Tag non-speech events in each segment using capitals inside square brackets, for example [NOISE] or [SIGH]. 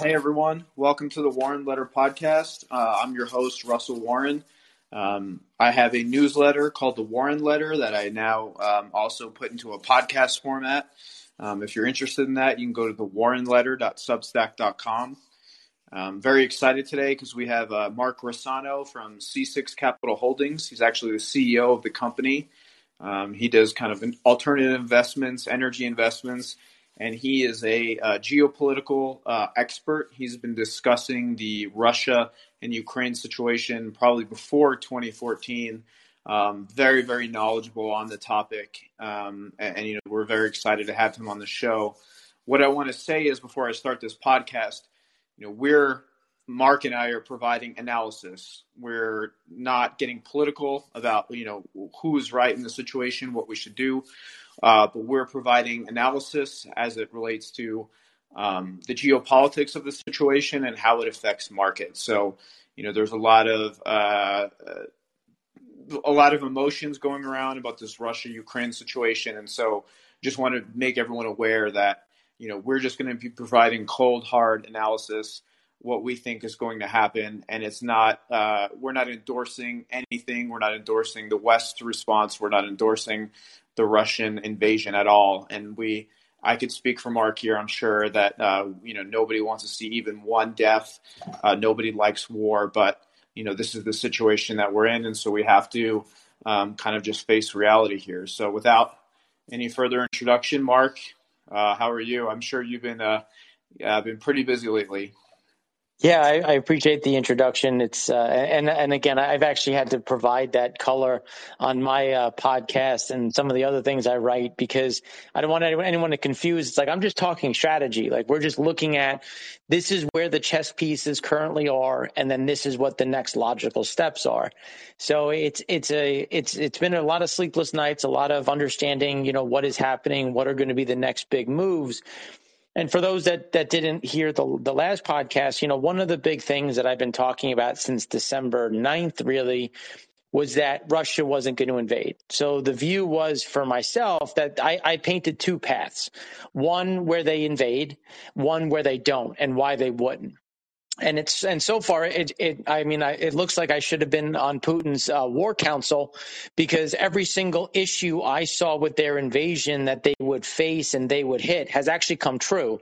Hey everyone, welcome to the Warren Letter Podcast. Uh, I'm your host, Russell Warren. Um, I have a newsletter called the Warren Letter that I now um, also put into a podcast format. Um, if you're interested in that, you can go to the warrenletter.substack.com. I'm very excited today because we have uh, Mark Rossano from C6 Capital Holdings. He's actually the CEO of the company. Um, he does kind of alternative investments, energy investments, and he is a uh, geopolitical uh, expert. He's been discussing the Russia and Ukraine situation probably before 2014. Um, very, very knowledgeable on the topic, um, and, and, you know we're very excited to have him on the show. What I want to say is before I start this podcast, you know, we're Mark and I are providing analysis. We're not getting political about you know who is right in the situation, what we should do, uh, but we're providing analysis as it relates to um, the geopolitics of the situation and how it affects markets. So you know, there's a lot of uh, a lot of emotions going around about this Russia Ukraine situation, and so just want to make everyone aware that you know we're just going to be providing cold hard analysis what we think is going to happen. And it's not uh, we're not endorsing anything. We're not endorsing the west's response. We're not endorsing the russian invasion at all. And we i could speak for mark here i'm sure that uh, you know nobody wants to see even one death. Uh, nobody likes war but you know this is the situation that we're in and so we have to um, kind of just face reality here. So without any further introduction mark uh, how are you? I'm sure you've been uh, been pretty busy lately yeah, I, I, appreciate the introduction. It's uh, and and again, I've actually had to provide that color on my uh, podcast and some of the other things I write because I don't want anyone, anyone to confuse. It's like I'm just talking strategy. Like we're just looking at this is where the chess pieces currently are, and then this is what the next logical steps are. So it's it's a it's it's been a lot of sleepless nights, a lot of understanding. You know what is happening, what are going to be the next big moves. And for those that, that didn't hear the, the last podcast, you know, one of the big things that I've been talking about since December 9th really was that Russia wasn't going to invade. So the view was for myself that I, I, painted two paths one where they invade, one where they don't, and why they wouldn't and it's and so far it it I mean I, it looks like I should have been on Putin's uh, war council because every single issue I saw with their invasion that they would face and they would hit has actually come true.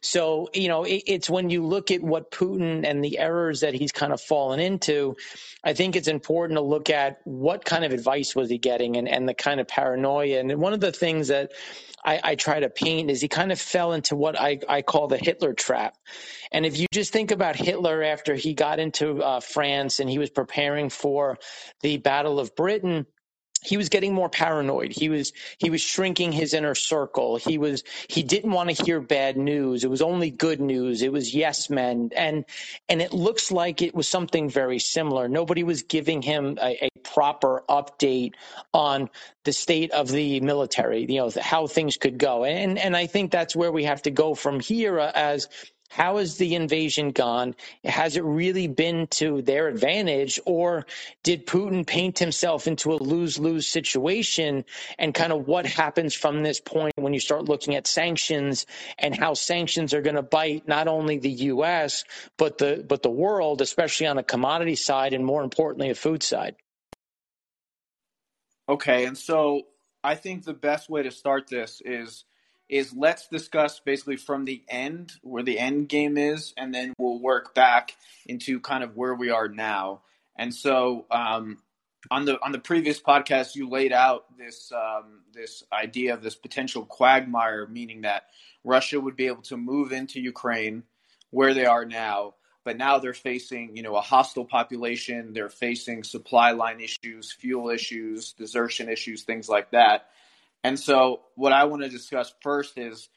So you know it, it's when you look at what Putin and the errors that he's kind of fallen into, I think it's important to look at what kind of advice was he getting and and the kind of paranoia and one of the things that I, I try to paint is he kind of fell into what I, I call the Hitler trap. And if you just think about Hitler after he got into uh, France and he was preparing for the Battle of Britain, he was getting more paranoid. He was he was shrinking his inner circle. He was he didn't want to hear bad news. It was only good news. It was yes men. And and it looks like it was something very similar. Nobody was giving him a, a proper update on the state of the military you know how things could go. And and i think that's where we have to go from here uh, as how has the invasion gone? Has it really been to their advantage, or did Putin paint himself into a lose lose situation? And kind of what happens from this point when you start looking at sanctions and how sanctions are going to bite not only the U.S. but the but the world, especially on a commodity side, and more importantly, a food side. Okay, and so I think the best way to start this is is let's discuss basically from the end where the end game is, and then we'll work back into kind of where we are now. And so um, on the on the previous podcast, you laid out this um, this idea of this potential quagmire, meaning that Russia would be able to move into Ukraine where they are now, but now they're facing you know a hostile population. They're facing supply line issues, fuel issues, desertion issues, things like that. And so, what I want to discuss first is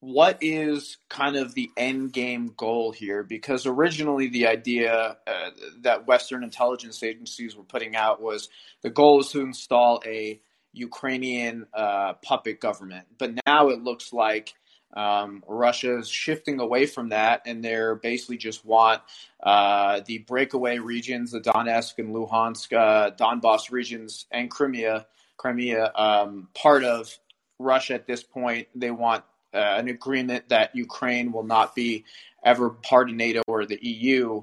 what is kind of the end game goal here? Because originally, the idea uh, that Western intelligence agencies were putting out was the goal is to install a Ukrainian uh, puppet government. But now it looks like um, Russia is shifting away from that, and they're basically just want uh, the breakaway regions, the Donetsk and Luhansk, uh, Donbass regions, and Crimea Crimea um, part of Russia at this point. They want uh, an agreement that Ukraine will not be ever part of NATO or the EU.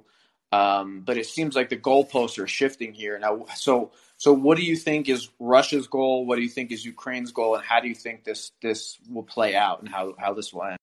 Um, but it seems like the goalposts are shifting here now. So, so what do you think is Russia's goal? What do you think is Ukraine's goal, and how do you think this this will play out, and how how this will end?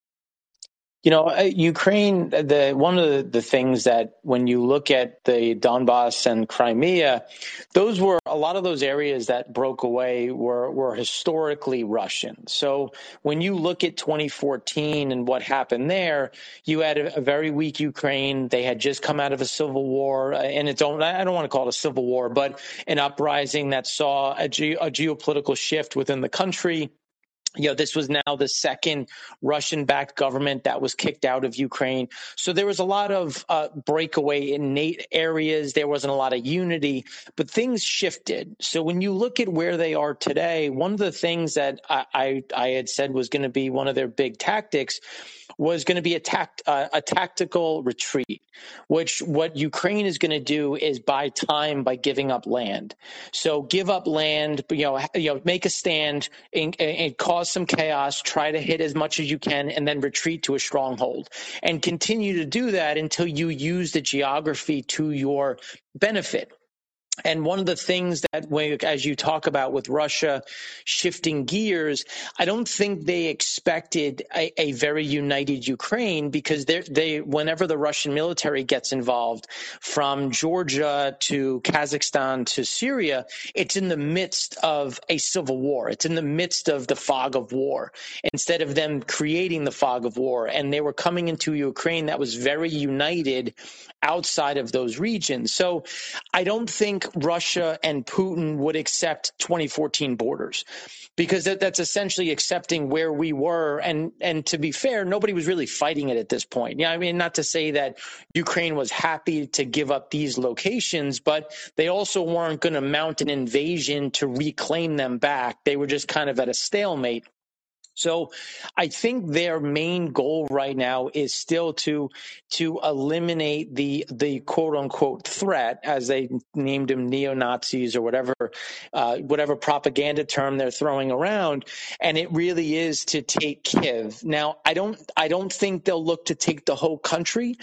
You know, uh, Ukraine, the one of the, the, things that when you look at the Donbass and Crimea, those were a lot of those areas that broke away were, were historically Russian. So when you look at 2014 and what happened there, you had a, a very weak Ukraine. They had just come out of a civil war uh, and its own, I don't want to call it a civil war, but an uprising that saw a, ge- a geopolitical shift within the country you know, this was now the second Russian backed government that was kicked out of Ukraine. So there was a lot of uh, breakaway in Nate areas. There wasn't a lot of unity, but things shifted. So when you look at where they are today, one of the things that I, I, I had said was going to be one of their big tactics was going to be a, tact, uh, a tactical retreat, which what Ukraine is going to do is buy time by giving up land. So give up land, you know, you know, make a stand and, and cause some chaos, try to hit as much as you can, and then retreat to a stronghold and continue to do that until you use the geography to your benefit. And one of the things that, as you talk about with Russia shifting gears, I don't think they expected a, a very united Ukraine because they, whenever the Russian military gets involved, from Georgia to Kazakhstan to Syria, it's in the midst of a civil war. It's in the midst of the fog of war instead of them creating the fog of war. And they were coming into Ukraine that was very united outside of those regions. So I don't think Russia and Putin would accept 2014 borders because that, that's essentially accepting where we were. And, and to be fair, nobody was really fighting it at this point. Yeah, I mean, not to say that Ukraine was happy to give up these locations, but they also weren't going to mount an invasion to reclaim them back. They were just kind of at a stalemate. So I think their main goal right now is still to to eliminate the the quote unquote threat, as they named them neo Nazis or whatever uh, whatever propaganda term they're throwing around, and it really is to take Kiev. Now I don't I don't think they'll look to take the whole country.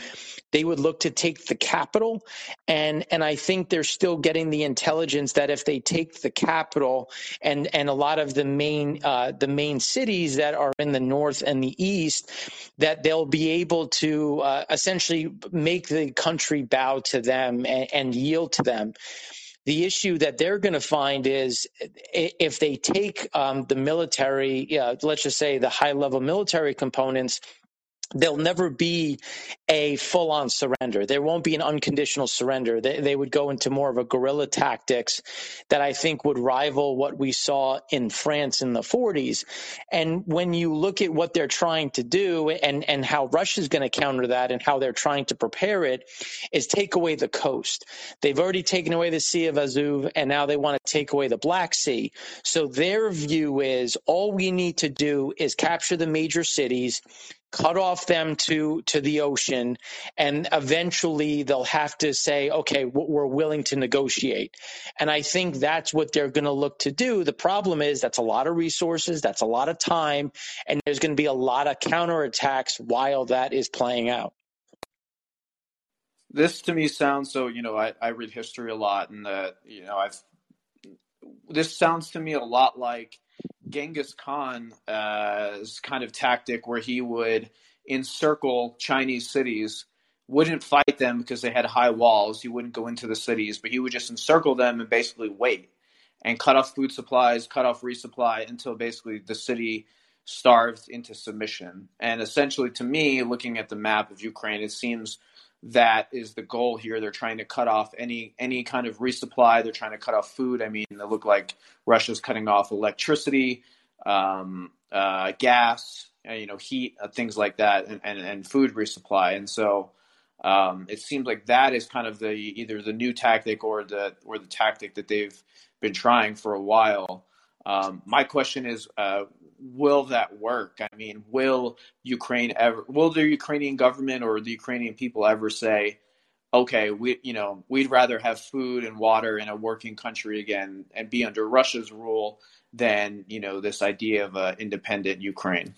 They would look to take the capital, and and I think they're still getting the intelligence that if they take the capital and and a lot of the main uh, the main cities that are in the north and the east, that they'll be able to uh, essentially make the country bow to them and, and yield to them. The issue that they're going to find is if they take um, the military, let's just say the high level military components there'll never be a full on surrender. There won't be an unconditional surrender. They, they, would go into more of a guerrilla tactics that I think would rival what we saw in France in the 40s. And when you look at what they're trying to do and, and how Russia's going to counter that and how they're trying to prepare it is take away the coast. They've already taken away the Sea of Azov and now they want to take away the Black Sea. So their view is all we need to do is capture the major cities cut off them to to the ocean and eventually they'll have to say okay we're willing to negotiate. And i think that's what they're going to look to do. The problem is that's a lot of resources that's a lot of time and there's going to be a lot of counterattacks while that is playing out. This to me sounds so you know i, I read history a lot and that you know i've this sounds to me a lot like Genghis Khan's uh, kind of tactic where he would encircle Chinese cities, wouldn't fight them because they had high walls. He wouldn't go into the cities, but he would just encircle them and basically wait and cut off food supplies, cut off resupply until basically the city starved into submission. And essentially, to me, looking at the map of Ukraine, it seems that is the goal here. They're trying to cut off any any kind of resupply. They're trying to cut off food. I mean, they look like Russia's cutting off electricity, um, uh, gas, uh, you know, heat, uh, things like that, and, and, and food resupply. And so um, it seems like that is kind of the either the new tactic or the or the tactic that they've been trying for a while. Um, my question is, uh, will that work? I mean, will Ukraine ever, will the Ukrainian government or the Ukrainian people ever say, okay, we, you know, we'd rather have food and water in a working country again and be under Russia's rule than, you know, this idea of an independent Ukraine?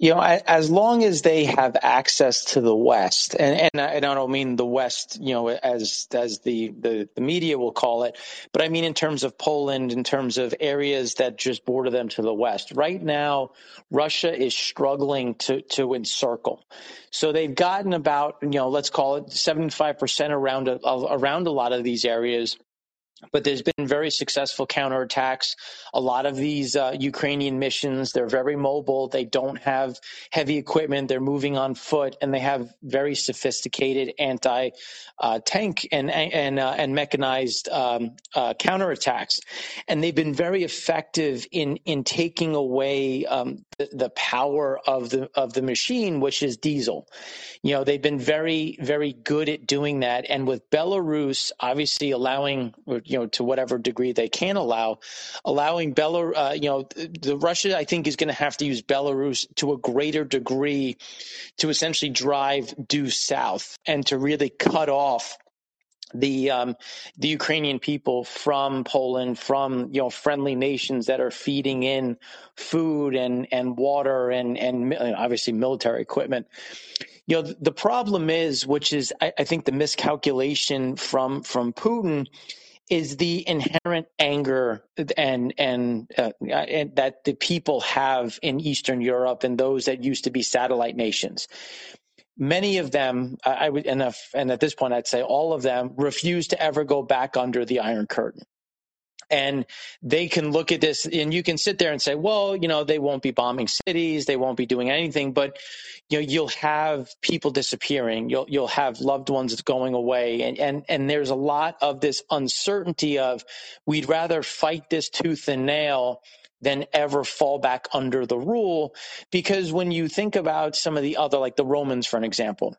You know, as long as they have access to the West, and, and, I, don't mean the West, you know, as as the, the, the media will call it, but I mean in terms of Poland, in terms of areas that just border them to the West. Right now, Russia is struggling to to encircle, so they've gotten about, you know, let's call it seventy five percent around a, around a lot of these areas but there's been very successful counterattacks. A lot of these uh, Ukrainian missions, they're very mobile. They don't have heavy equipment. They're moving on foot, and they have very sophisticated anti uh, and and uh, and mechanized um, uh, counterattacks. And they've been very effective in in taking away um, the, the power of the of the machine, which is diesel. You know, they've been very very good at doing that. And with Belarus, obviously allowing you know, to whatever degree they can allow, allowing Belarus, uh, you know, the Russia, I think, is going to have to use Belarus to a greater degree to essentially drive due south and to really cut off the um, the Ukrainian people from Poland, from you know friendly nations that are feeding in food and and water and and obviously military equipment. You know the problem is, which is I, I think the miscalculation from from Putin is the inherent anger and and, uh, and that the people have in Eastern Europe and those that used to be satellite nations. Many of them, I would, and, if, and at this point, I'd say all of them refuse to ever go back under the Iron Curtain and they can look at this and you can sit there and say well you know they won't be bombing cities they won't be doing anything but you know you'll have people disappearing you'll you'll have loved ones going away and and and there's a lot of this uncertainty of we'd rather fight this tooth and nail than ever fall back under the rule because when you think about some of the other like the Romans for an example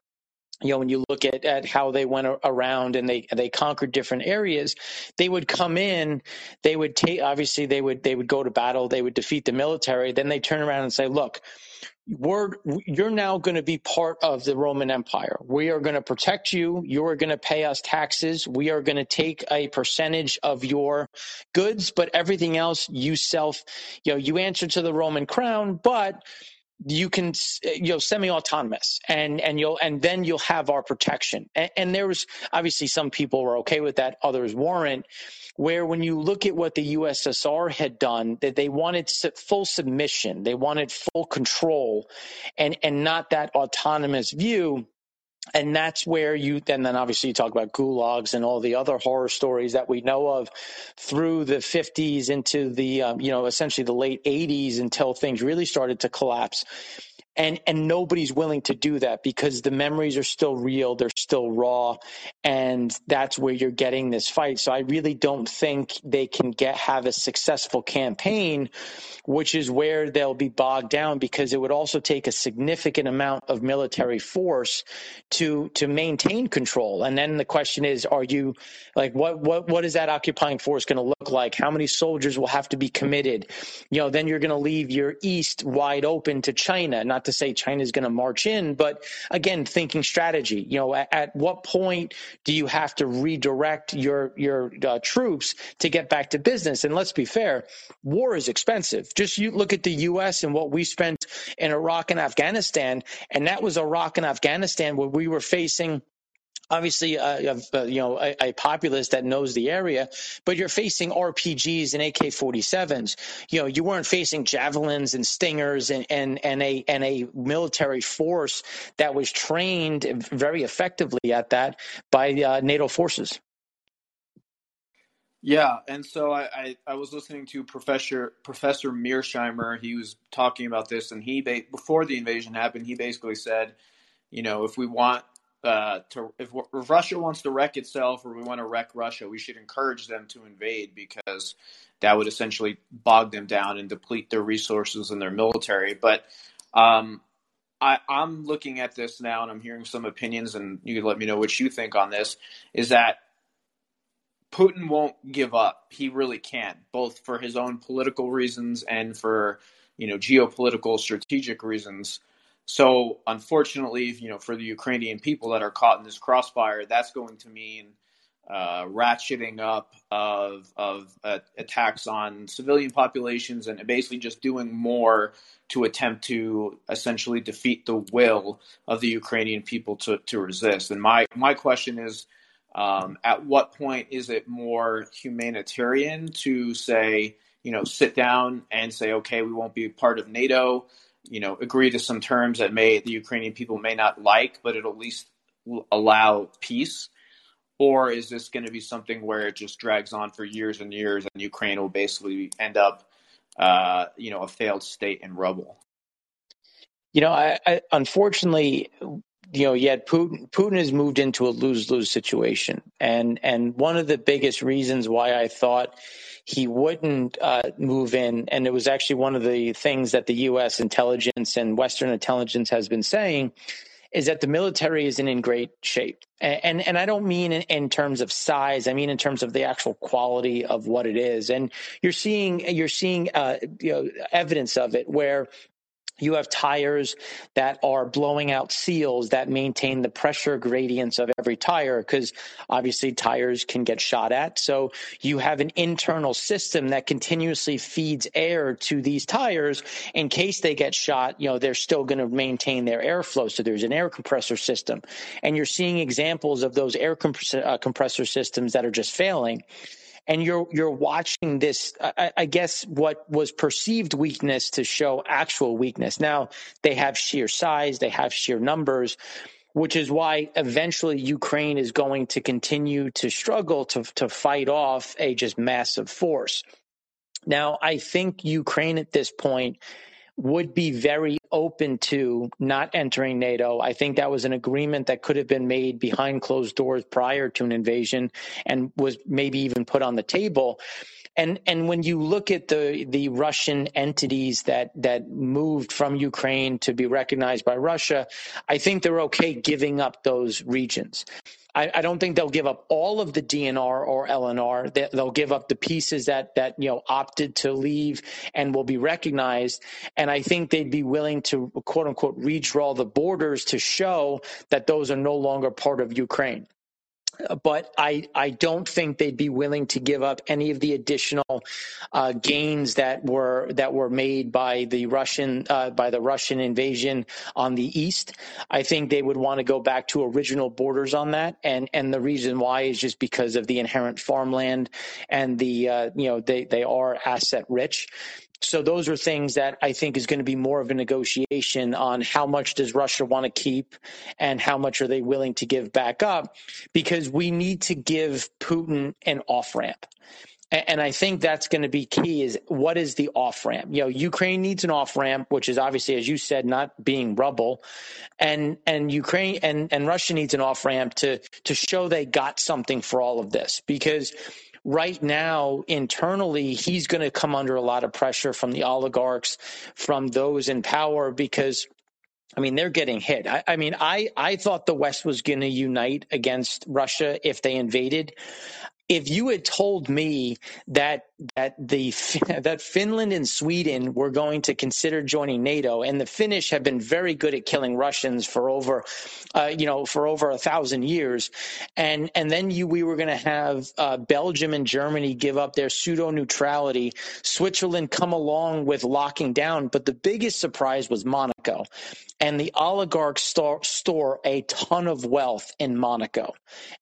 you know, when you look at, at how they went around and they they conquered different areas, they would come in, they would take obviously they would they would go to battle, they would defeat the military, then they turn around and say, look, we're you're now going to be part of the Roman Empire. We are going to protect you. You are going to pay us taxes. We are going to take a percentage of your goods, but everything else you self, you know, you answer to the Roman crown, but you can you know semi-autonomous and and you'll and then you'll have our protection. And, and there was obviously some people were okay with that others weren't where when you look at what the ussr had done that they wanted full submission. They wanted full control and and not that autonomous view and that's where you and then obviously you talk about gulags and all the other horror stories that we know of through the 50s into the um, you know essentially the late 80s until things really started to collapse and and nobody's willing to do that because the memories are still real they're still raw and that's where you're getting this fight. So i really don't think they can get have a successful campaign which is where they'll be bogged down because it would also take a significant amount of military force to to maintain control. And then the question is are you like what what what is that occupying force going to look like? How many soldiers will have to be committed? You know then you're going to leave your east wide open to china not not to say China's going to march in, but again, thinking strategy. You know, at, at what point do you have to redirect your your uh, troops to get back to business? And let's be fair, war is expensive. Just you look at the U.S. and what we spent in Iraq and Afghanistan, and that was Iraq and Afghanistan where we were facing obviously uh, uh, you know a, a, populace that knows the area, but you're facing RPGs and AK-47s. You know, you weren't facing javelins and stingers and and and a and a military force that was trained very effectively at that by uh, NATO forces. Yeah, and so I, I, I, was listening to Professor Professor Mearsheimer. He was talking about this, and he before the invasion happened, he basically said, you know, if we want uh, to if, if, Russia wants to wreck itself or we want to wreck Russia, we should encourage them to invade because that would essentially bog them down and deplete their resources and their military. But um, I, am looking at this now and I'm hearing some opinions, and you can let me know what you think on this. Is that Putin won't give up? He really can't, both for his own political reasons and for you know geopolitical strategic reasons. So unfortunately, you know, for the Ukrainian people that are caught in this crossfire, that's going to mean uh, ratcheting up of of uh, attacks on civilian populations and basically just doing more to attempt to essentially defeat the will of the Ukrainian people to, to resist. And my my question is, um, at what point is it more humanitarian to say, you know, sit down and say, okay, we won't be part of NATO, you know, agree to some terms that may the Ukrainian people may not like, but it'll at least allow peace or is this going to be something where it just drags on for years and years, and Ukraine will basically end up, uh, you know, a failed state in rubble? You know, I, I unfortunately, you know, yet Putin Putin has moved into a lose lose situation, and and one of the biggest reasons why I thought he wouldn't uh, move in, and it was actually one of the things that the U.S. intelligence and Western intelligence has been saying is that the military isn't in great shape. And, and I don't mean in, in, terms of size. I mean in terms of the actual quality of what it is. And you're seeing you're seeing uh, you know, evidence of it where you have tires that are blowing out seals that maintain the pressure gradients of every tire because obviously tires can get shot at. So you have an internal system that continuously feeds air to these tires in case they get shot. You know, they're still going to maintain their airflow. So there's an air compressor system. And you're seeing examples of those air compressor, uh, compressor systems that are just failing and you're you're watching this I, I, guess what was perceived weakness to show actual weakness. Now they have sheer size they have sheer numbers which is why eventually Ukraine is going to continue to struggle to to fight off a just massive force. Now I think Ukraine at this point would be very open to not entering NATO. I think that was an agreement that could have been made behind closed doors prior to an invasion and was maybe even put on the table. And and when you look at the the Russian entities that that moved from Ukraine to be recognized by Russia, I think they're okay giving up those regions. I, I, don't think they'll give up all of the DNR or LNR. They, they'll give up the pieces that that you know opted to leave and will be recognized. And I think they'd be willing to quote unquote redraw the borders to show that those are no longer part of Ukraine but I, I don't think they'd be willing to give up any of the additional uh, gains that were that were made by the Russian uh, by the Russian invasion on the east. I think they would want to go back to original borders on that, and and the reason why is just because of the inherent farmland and the uh, you know they they are asset rich. So those are things that I think is going to be more of a negotiation on how much does Russia want to keep and how much are they willing to give back up because we need to give Putin an off ramp. And I think that's going to be key is what is the off ramp? You know, Ukraine needs an off ramp, which is obviously, as you said, not being rubble. And, and Ukraine and, and Russia needs an off ramp to, to show they got something for all of this because right now internally he's going to come under a lot of pressure from the oligarchs from those in power because I mean, they're getting hit. I, I, mean, I, I thought the West was going to unite against Russia if they invaded if you had told me that that the [LAUGHS] that Finland and Sweden were going to consider joining NATO, and the Finnish have been very good at killing Russians for over, uh, you know, for over a thousand years, and and then you we were going to have uh, Belgium and Germany give up their pseudo neutrality, Switzerland come along with locking down, but the biggest surprise was Monaco, and the oligarchs store, store a ton of wealth in Monaco,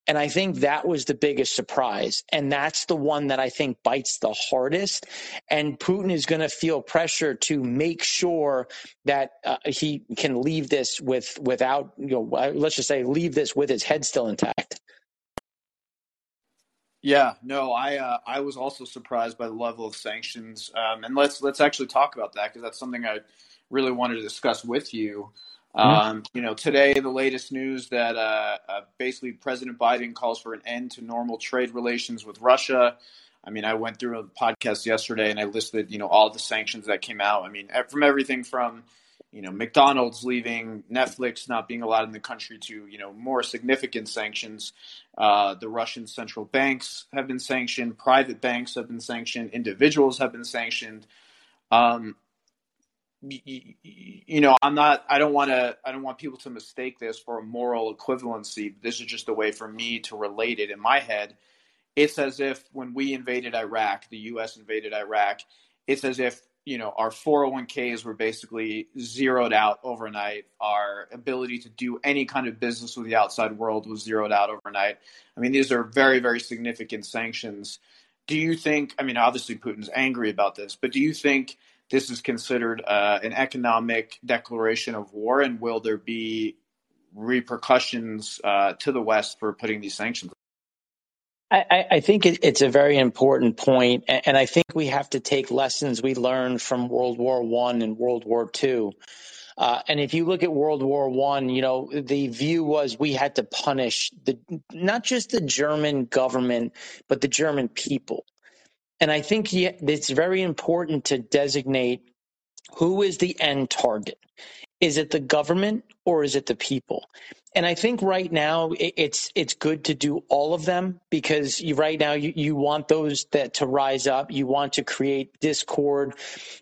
and I think that was the biggest surprise, and that's the one that I think bites the the hardest. And Putin is going to feel pressure to make sure that uh, he can leave this with without, you know, uh, let's just say, leave this with his head still intact. Yeah, no, I uh, I was also surprised by the level of sanctions, um, and let's let's actually talk about that because that's something I really wanted to discuss with you. Mm-hmm. Um, you know, today the latest news that uh, uh, basically President Biden calls for an end to normal trade relations with Russia. I mean, I went through a podcast yesterday and I listed, you know, all the sanctions that came out. I mean, from everything from, you know, McDonald's leaving, Netflix not being allowed in the country to, you know, more significant sanctions. Uh, the Russian central banks have been sanctioned, private banks have been sanctioned, individuals have been sanctioned. Um, you know, I'm not. I don't want to. I don't want people to mistake this for a moral equivalency. This is just a way for me to relate it in my head. It's as if when we invaded Iraq, the U.S. invaded Iraq. It's as if you know our 401ks were basically zeroed out overnight. Our ability to do any kind of business with the outside world was zeroed out overnight. I mean, these are very, very significant sanctions. Do you think? I mean, obviously Putin's angry about this, but do you think? this is considered uh, an economic declaration of war, and will there be repercussions uh, to the West for putting these sanctions? I, I think it's a very important point, and I think we have to take lessons we learned from World War One and World War Two. Uh, and if you look at World War One, you know the view was we had to punish the not just the German government, but the German people. And I think it's very important to designate who is the end target. Is it the government or is it the people? And I think right now it's it's good to do all of them because you, right now you, you want those that to rise up. You want to create discord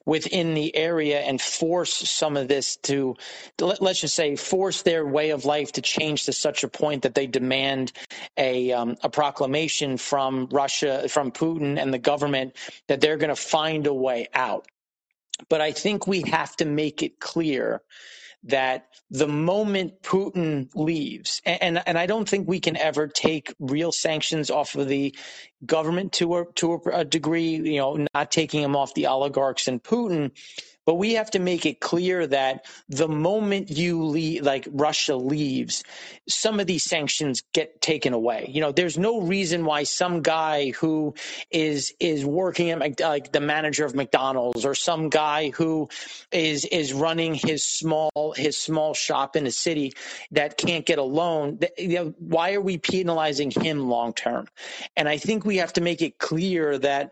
within the area and force some of this to let's just say force their way of life to change to such a point that they demand a um, a proclamation from Russia from Putin and the government that they're going to find a way out. But I think we have to make it clear that the moment Putin leaves, and, and I don't think we can ever take real sanctions off of the government to a, to a degree, you know, not taking them off the oligarchs and Putin, but we have to make it clear that the moment you leave, like Russia leaves, some of these sanctions get taken away. You know, there's no reason why some guy who is is working at like the manager of McDonald's or some guy who is is running his small his small shop in a city that can't get a loan. You know, why are we penalizing him long term? And I think we have to make it clear that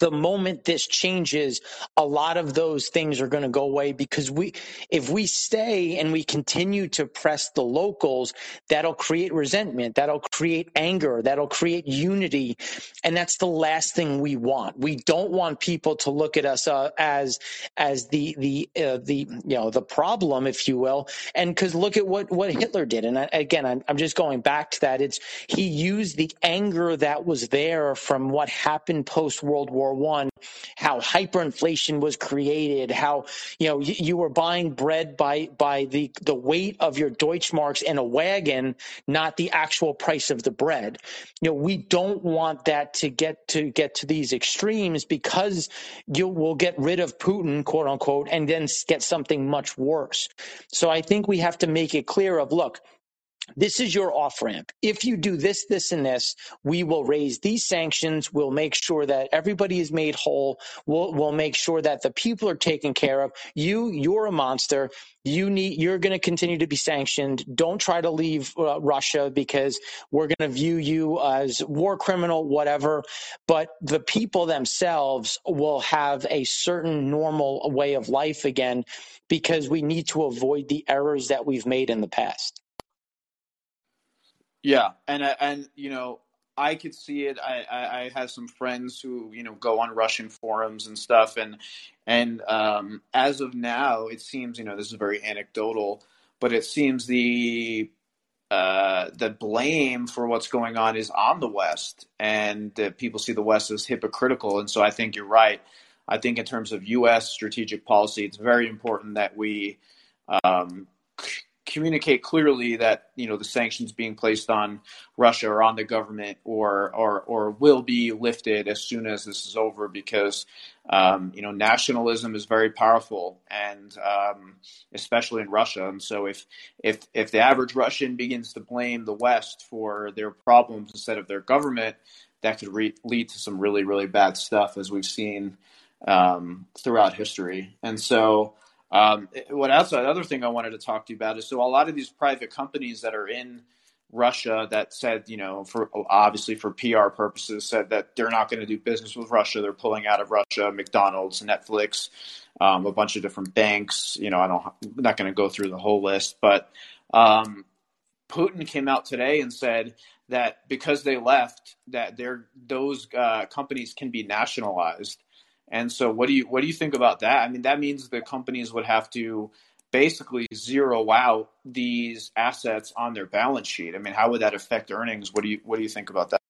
the moment this changes, a lot of those things are going to go away because we, if we stay and we continue to press the locals, that'll create resentment, that'll create anger, that'll create unity, and that's the last thing we want. We don't want people to look at us uh, as as the the uh, the you know the problem, if you will, and because look at what what Hitler did, and I, again, I'm, I'm just going back to that. It's he used the anger that was there from what happened post World War War One, how hyperinflation was created, how you know you, you, were buying bread by by the the weight of your Deutschmarks in a wagon, not the actual price of the bread. You know, we don't want that to get to get to these extremes because you will get rid of Putin, quote unquote, and then get something much worse. So I think we have to make it clear of look, this is your off ramp. If you do this, this, and this, we will raise these sanctions. We'll make sure that everybody is made whole. We'll, we'll make sure that the people are taken care of. You, you're a monster. You need, you're going to continue to be sanctioned. Don't try to leave uh, Russia because we're going to view you as war criminal, whatever. But the people themselves will have a certain normal way of life again because we need to avoid the errors that we've made in the past. Yeah, and and you know, I could see it. I, I, I have some friends who you know go on Russian forums and stuff, and and um, as of now, it seems you know this is very anecdotal, but it seems the uh, the blame for what's going on is on the West, and uh, people see the West as hypocritical. And so I think you're right. I think in terms of U.S. strategic policy, it's very important that we um, communicate clearly that you know the sanctions being placed on Russia or on the government or or or will be lifted as soon as this is over because um, you know nationalism is very powerful and um, especially in Russia. And so if if if the average Russian begins to blame the West for their problems instead of their government that could re- lead to some really really bad stuff as we've seen um, throughout history. And so um, what else? The other thing I wanted to talk to you about is so a lot of these private companies that are in Russia that said, you know, for obviously for PR purposes, said that they're not going to do business with Russia. They're pulling out of Russia. McDonald's, Netflix, um, a bunch of different banks. You know, I don't, I'm not going to go through the whole list, but um, Putin came out today and said that because they left, that those uh, companies can be nationalized And so, what do you what do you think about that? I mean, that means the companies would have to basically zero out these assets on their balance sheet. I mean, how would that affect earnings? What do you what do you think about that?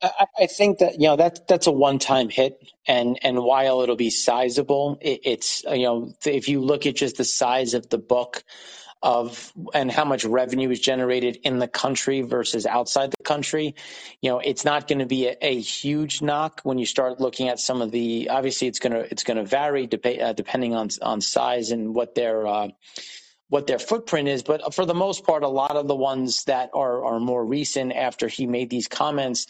I, think that you know that that's a one-time hit, and and while it'll be sizable, it, it's you know if you look at just the size of the book of and how much revenue is generated in the country versus outside the country, you know it's not going to be a, a, huge knock when you start looking at some of the. Obviously, it's gonna it's gonna vary dep- uh, depending on on size and what their uh, what their footprint is. But for the most part, a lot of the ones that are, are more recent after he made these comments,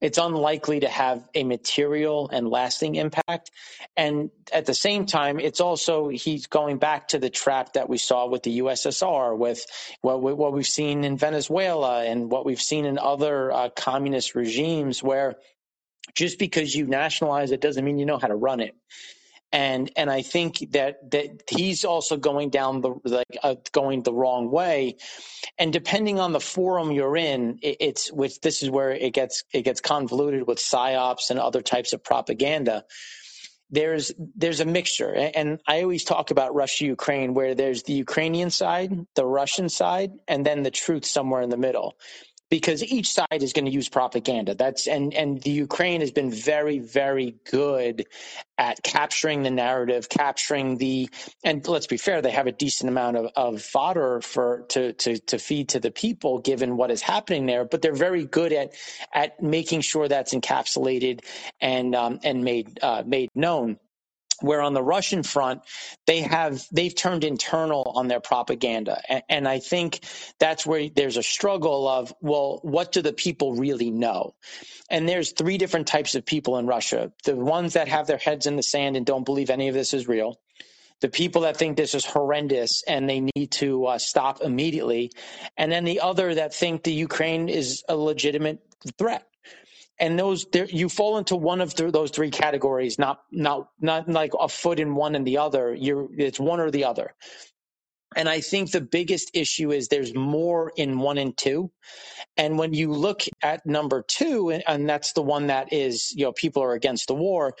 it's unlikely to have a material and lasting impact. And at the same time, it's also he's going back to the trap that we saw with the USSR, with what, what we've seen in Venezuela and what we've seen in other uh, communist regimes where just because you nationalize it doesn't mean you know how to run it and and I think that that he's also going down the like uh, going the wrong way, and depending on the forum you're in, it, it's which this is where it gets it gets convoluted with psyops and other types of propaganda. There's there's a mixture, and I always talk about Russia Ukraine, where there's the Ukrainian side, the Russian side, and then the truth somewhere in the middle because each side is going to use propaganda. That's and and the Ukraine has been very very good at capturing the narrative, capturing the and let's be fair, they have a decent amount of, of fodder for to, to to feed to the people given what is happening there. But they're very good at at making sure that's encapsulated and um, and made uh, made known where on the Russian front they have they've turned internal on their propaganda. And, and, I think that's where there's a struggle of well what do the people really know? And there's three different types of people in Russia. The ones that have their heads in the sand and don't believe any of this is real. The people that think this is horrendous and they need to uh, stop immediately. And then the other that think the Ukraine is a legitimate threat and those there, you fall into one of th- those three categories not not not like a foot in one and the other you're it's one or the other and i think the biggest issue is there's more in one and two and when you look at number two and, and that's the one that is you know people are against the war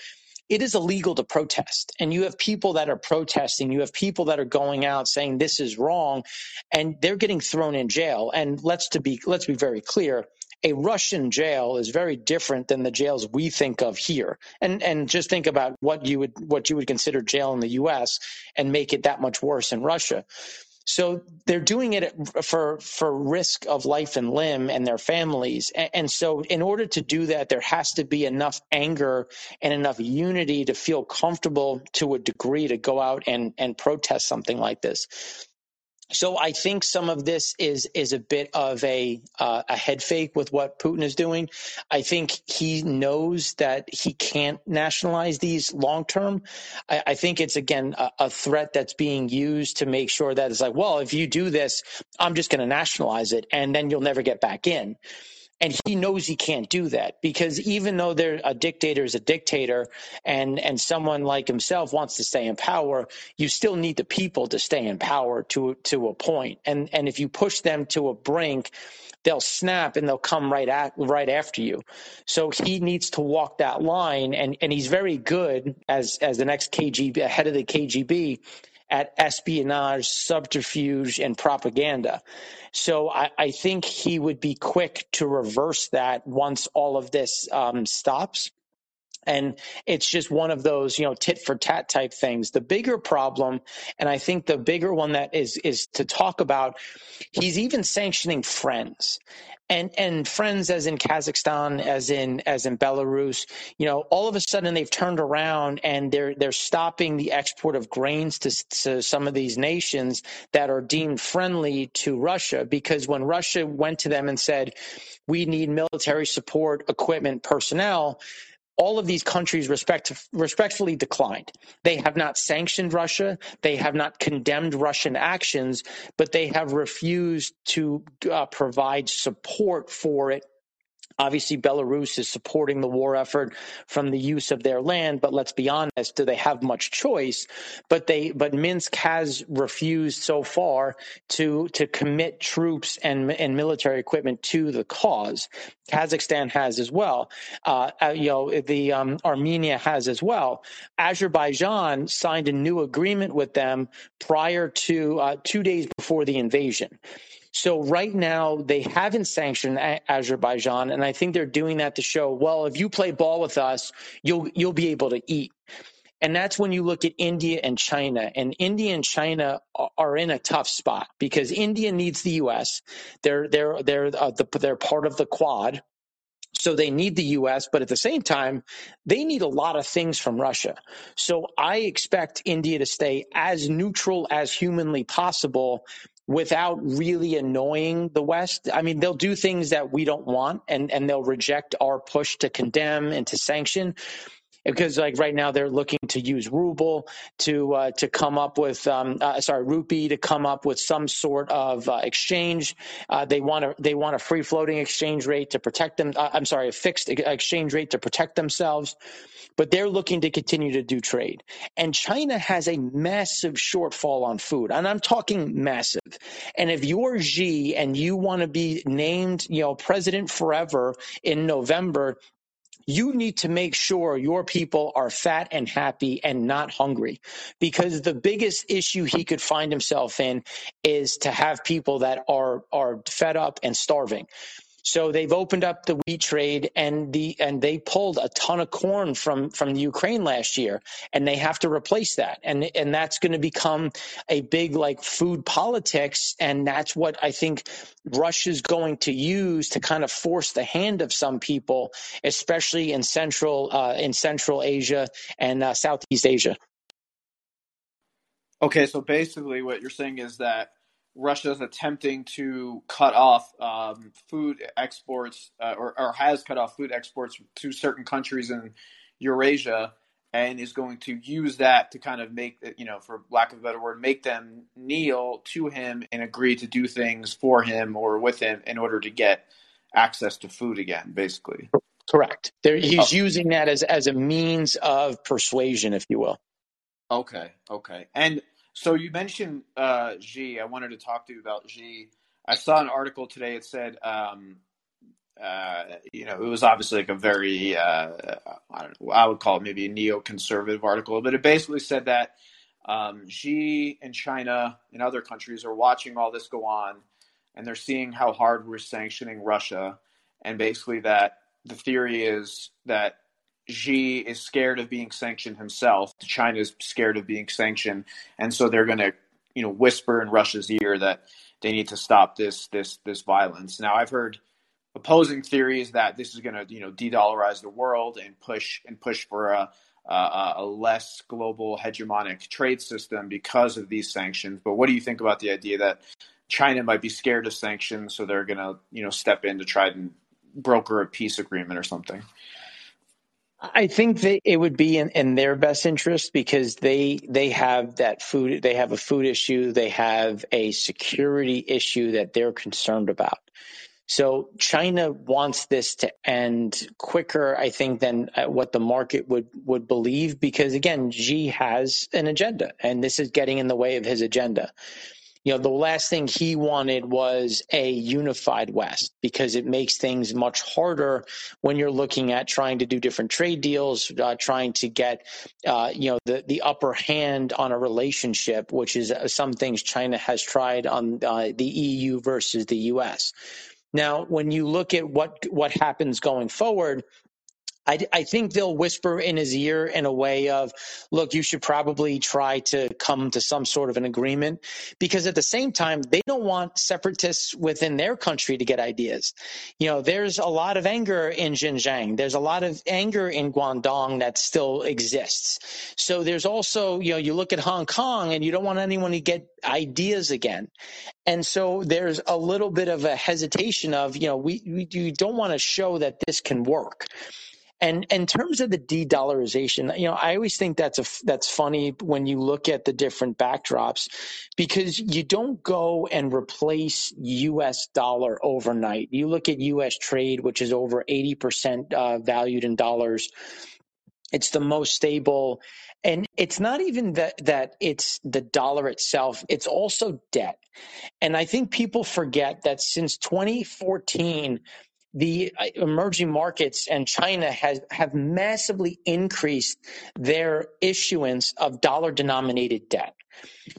it is illegal to protest. And you have people that are protesting. You have people that are going out saying this is wrong and they're getting thrown in jail. And let's to be, let's be very clear. A Russian jail is very different than the jails we think of here. And, and just think about what you would, what you would consider jail in the U.S. and make it that much worse in Russia. So they're doing it for for risk of life and limb and their families. And, and, so in order to do that, there has to be enough anger and enough unity to feel comfortable to a degree to go out and and protest something like this. So I think some of this is is a bit of a uh, a head fake with what Putin is doing. I think he knows that he can't nationalize these long term. I, I, think it's again a, a, threat that's being used to make sure that it's like, well, if you do this, I'm just going to nationalize it, and then you'll never get back in. And he knows he can't do that because even though they're a dictator is a dictator and, and someone like himself wants to stay in power, you still need the people to stay in power to, to a point. And, and if you push them to a brink, they'll snap and they'll come right at right after you. So he needs to walk that line, and and he's very good as as the next KGB head of the KGB at espionage, subterfuge, and propaganda. So I, I, think he would be quick to reverse that once all of this um, stops. And it's just one of those, you know, tit for tat type things. The bigger problem, and I think the bigger one that is is to talk about, he's even sanctioning friends and and friends as in Kazakhstan, as in as in Belarus, you know, all of a sudden they've turned around and they're they're stopping the export of grains to, to some of these nations that are deemed friendly to Russia because when Russia went to them and said, "We need military support, equipment, personnel," all of these countries respect, respectfully declined. They have not sanctioned Russia. They have not condemned Russian actions, but they have refused to uh, provide support for it Obviously, Belarus is supporting the war effort from the use of their land, but let's be honest, do they have much choice? But they, but Minsk has refused so far to to commit troops and and military equipment to the cause. Kazakhstan has as well. Uh, uh you know, the um, Armenia has as well. Azerbaijan signed a new agreement with them prior to uh, two days before the invasion. So right now they haven't sanctioned Azerbaijan, and I think they're doing that to show, well, if you play ball with us, you'll you'll be able to eat. And that's when you look at India and China. And India and China are in a tough spot because India needs the U.S. They're they're they're uh, the, they're part of the Quad, so they need the US, but at the same time, they need a lot of things from Russia. So I expect India to stay as neutral as humanly possible without really annoying the West. I mean, they'll do things that we don't want and, and they'll reject our push to condemn and to sanction because like right now they're looking to use ruble to uh, to come up with um, uh, sorry rupee to come up with some sort of uh, exchange. Uh, they want a they want a free floating exchange rate to protect them. Uh, I'm sorry, a fixed exchange rate to protect themselves. But they're looking to continue to do trade. And China has a massive shortfall on food. And I'm talking massive. And if you're Xi and you want to be named, you know, president forever in November, you need to make sure your people are fat and happy and not hungry because the biggest issue he could find himself in is to have people that are are fed up and starving so they've opened up the wheat trade and the and they pulled a ton of corn from from the Ukraine last year and they have to replace that. And and that's going to become a big like food politics and that's what I think Russia's going to use to kind of force the hand of some people, especially in central uh, in Central Asia and uh, Southeast Asia. Okay, so basically what you're saying is that Russia is attempting to cut off um, food exports uh, or, or, has cut off food exports to certain countries in Eurasia and is going to use that to kind of make, you know, for lack of a better word, make them kneel to him and agree to do things for him or with him in order to get access to food again, basically. Correct. There, he's oh. using that as, as a means of persuasion, if you will. Okay. Okay. And so you mentioned uh, Xi. I wanted to talk to you about Xi. I saw an article today. It said, um, uh, you know, it was obviously like a very, uh, I don't know, I would call it maybe a neoconservative article, but it basically said that um, Xi and China and other countries are watching all this go on, and they're seeing how hard we're sanctioning Russia, and basically that the theory is that Xi is scared of being sanctioned himself. China is scared of being sanctioned, and so they're going to, you know, whisper in Russia's ear that they need to stop this this this violence. Now, I've heard opposing theories that this is going to, you know, de-dollarize the world and push and push for a, a, a less global hegemonic trade system because of these sanctions. But what do you think about the idea that China might be scared of sanctions, so they're going to, you know, step in to try and broker a peace agreement or something? I think that it would be in, in their best interest because they they have that food they have a food issue they have a security issue that they're concerned about. So China wants this to end quicker, I think, than uh, what the market would would believe because again, Xi has an agenda, and this is getting in the way of his agenda you know, the last thing he wanted was a unified West because it makes things much harder when you're looking at trying to do different trade deals, uh, trying to get, uh, you know, the, the upper hand on a relationship, which is uh, some things China has tried on uh, the EU versus the US. Now, when you look at what what happens going forward, I, I, think they'll whisper in his ear in a way of, look, you should probably try to come to some sort of an agreement because at the same time, they don't want separatists within their country to get ideas. You know, there's a lot of anger in Xinjiang. There's a lot of anger in Guangdong that still exists. So there's also, you know, you look at Hong Kong and you don't want anyone to get ideas again. And so there's a little bit of a hesitation of, you know, we, we, we don't want to show that this can work. And in terms of the de-dollarization, you know, I always think that's a that's funny when you look at the different backdrops, because you don't go and replace U.S. dollar overnight. You look at U.S. trade, which is over eighty percent uh, valued in dollars. It's the most stable, and it's not even that that it's the dollar itself. It's also debt, and I think people forget that since 2014 the uh, emerging markets and China has have massively increased their issuance of dollar denominated debt.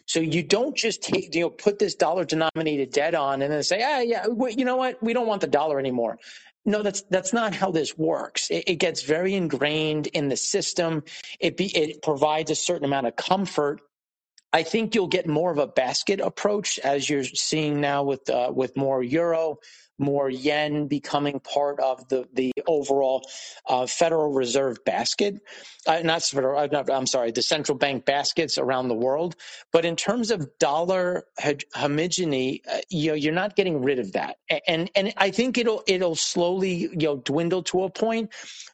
So you don't just take, you know, put this dollar denominated debt on and then say, ah, yeah, you know what? We don't want the dollar anymore. No, that's that's not how this works. It, it gets very ingrained in the system. It be, it provides a certain amount of comfort I think you'll get more of a basket approach as you're seeing now with uh, with more euro, more yen becoming part of the the overall uh, Federal Reserve basket. Uh, not federal. Uh, I'm sorry, the central bank baskets around the world. But in terms of dollar homogeny, uh, you know, you're not getting rid of that, and and I think it'll it'll slowly you know dwindle to a point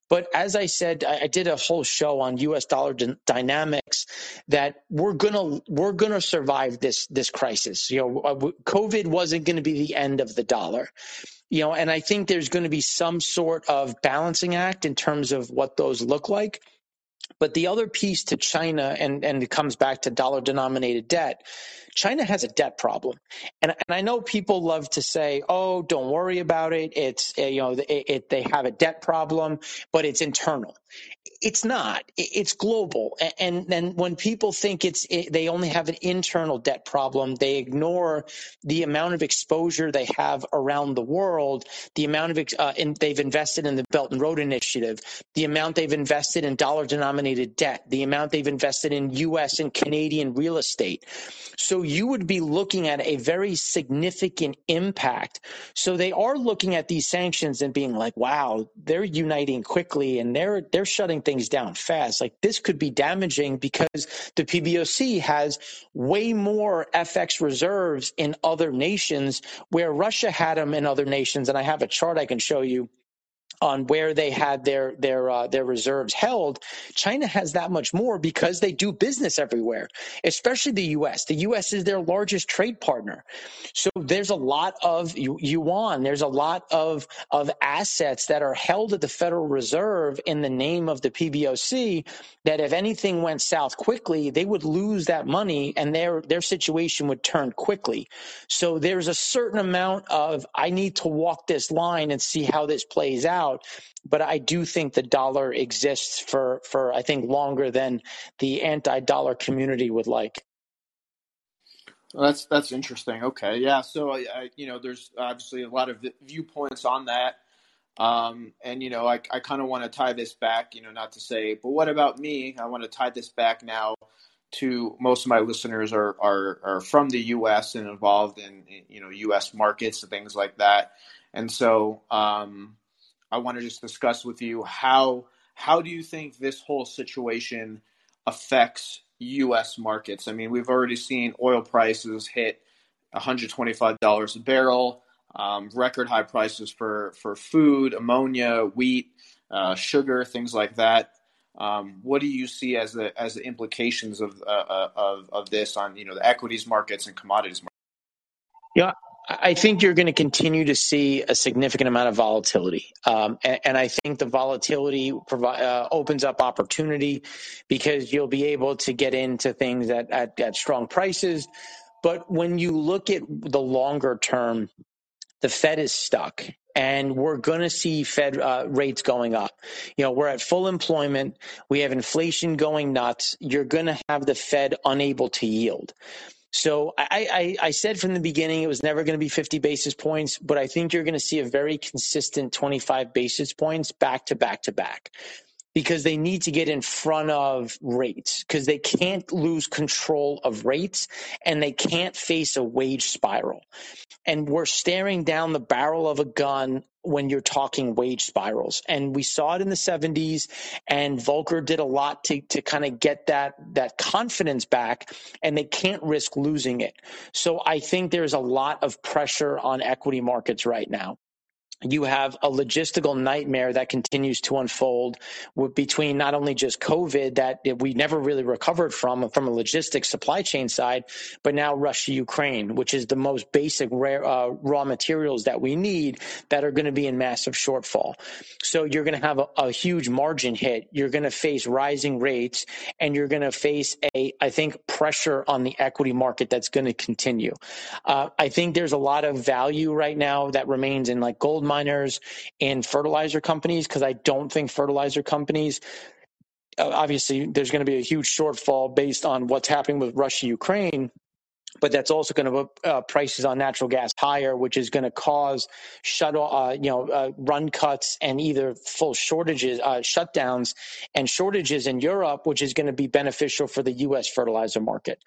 but as I said, I, did a whole show on U.S. dollar d- dynamics that we're gonna we're gonna survive this this crisis. You know, uh, COVID wasn't going to be the end of the dollar. You know, and I think there's going to be some sort of balancing act in terms of what those look like. But the other piece to China, and, and it comes back to dollar denominated debt, China has a debt problem. And, and I know people love to say, oh, don't worry about it. It's, you know, it, it, they have a debt problem, but it's internal it's not. It's global. And then when people think it's they only have an internal debt problem, they ignore the amount of exposure they have around the world, the amount of uh, in, they've invested in the Belt and Road Initiative, the amount they've invested in dollar-denominated debt, the amount they've invested in U.S. and Canadian real estate. So you would be looking at a very significant impact. So they are looking at these sanctions and being like, "Wow, they're uniting quickly and they're they're shutting." things down fast. Like this could be damaging because the PBOC has way more FX reserves in other nations where Russia had them in other nations. And I have a chart I can show you on where they had their their uh, their reserves held. China has that much more because they do business everywhere, especially the U.S. The U.S. is their largest trade partner, so there's a lot of yuan. There's a lot of of assets that are held at the Federal Reserve in the name of the PBOC. That if anything went south quickly, they would lose that money, and their their situation would turn quickly. So there's a certain amount of I need to walk this line and see how this plays out out. But I do think the dollar exists for, for I think, longer than the anti dollar community would like. Well, that's that's interesting. Okay, yeah. So I, I, you know, there's obviously a lot of viewpoints on that, um, and you know, I, I kind of want to tie this back. You know, not to say, but what about me? I want to tie this back now to most of my listeners are are, are from the U.S. and involved in, in you know U.S. markets and things like that, and so um, I want to just discuss with you how how do you think this whole situation affects U.S. markets? I mean, we've already seen oil prices hit $125 a barrel, um, record high prices for for food, ammonia, wheat, uh, sugar, things like that. Um, what do you see as the as the implications of, uh, uh of of this on you know the equities markets and commodities markets? Yeah, I think you're going to continue to see a significant amount of volatility. Um, and, and, I think the volatility provi- uh, opens up opportunity because you'll be able to get into things at, at, at strong prices. But when you look at the longer term, the Fed is stuck and we're going to see Fed uh, rates going up. You know, we're at full employment. We have inflation going nuts. You're going to have the Fed unable to yield. So I, I, I, said from the beginning it was never going to be 50 basis points, but I think you're going to see a very consistent 25 basis points back to back to back because they need to get in front of rates because they can't lose control of rates and they can't face a wage spiral. And we're staring down the barrel of a gun when you're talking wage spirals. And we saw it in the 70s and Volcker did a lot to, to kind of get that, that confidence back and they can't risk losing it. So I think there's a lot of pressure on equity markets right now. You have a logistical nightmare that continues to unfold between not only just COVID that we never really recovered from from a logistics supply chain side, but now Russia Ukraine, which is the most basic rare, uh, raw materials that we need that are going to be in massive shortfall. So you're going to have a, a huge margin hit. You're going to face rising rates, and you're going to face a I think pressure on the equity market that's going to continue. Uh, I think there's a lot of value right now that remains in like gold miners and fertilizer companies because I don't think fertilizer companies obviously there's going to be a huge shortfall based on what's happening with Russia Ukraine but that's also going to put uh, prices on natural gas higher, which is going to cause shut uh, you know uh, run cuts and either full shortages, uh, shutdowns, and shortages in Europe, which is going to be beneficial for the U.S. fertilizer market.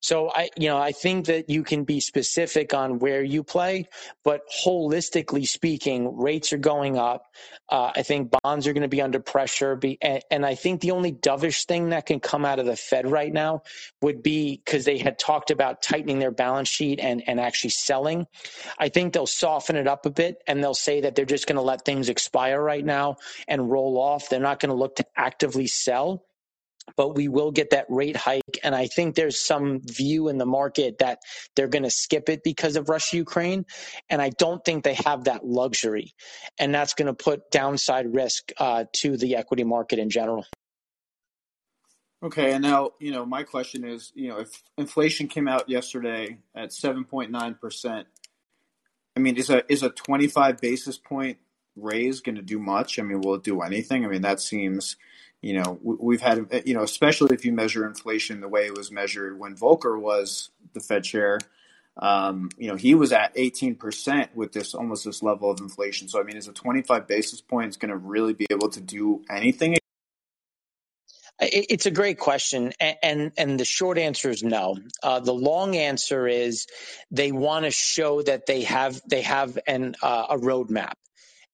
So I you know I think that you can be specific on where you play, but holistically speaking, rates are going up. Uh, I think bonds are going to be under pressure, be, and, and I think the only dovish thing that can come out of the Fed right now would be because they had talked about tightening their balance sheet and, and actually selling. I think they'll soften it up a bit and they'll say that they're just going to let things expire right now and roll off. They're not going to look to actively sell but we will get that rate hike. And I think there's some view in the market that they're going to skip it because of Russia Ukraine. And I don't think they have that luxury. And that's going to put downside risk uh, to the equity market in general. Okay, and now you know my question is, you know, if inflation came out yesterday at seven point nine percent, I mean, is a is a twenty five basis point raise going to do much? I mean, will it do anything? I mean, that seems, you know, we've had, you know, especially if you measure inflation the way it was measured when Volcker was the Fed chair. Um, you know, he was at eighteen percent with this almost this level of inflation. So, I mean, is a twenty five basis points going to really be able to do anything it's a great question, and and the short answer is no. Uh, the long answer is they want to show that they have they have an uh, a roadmap,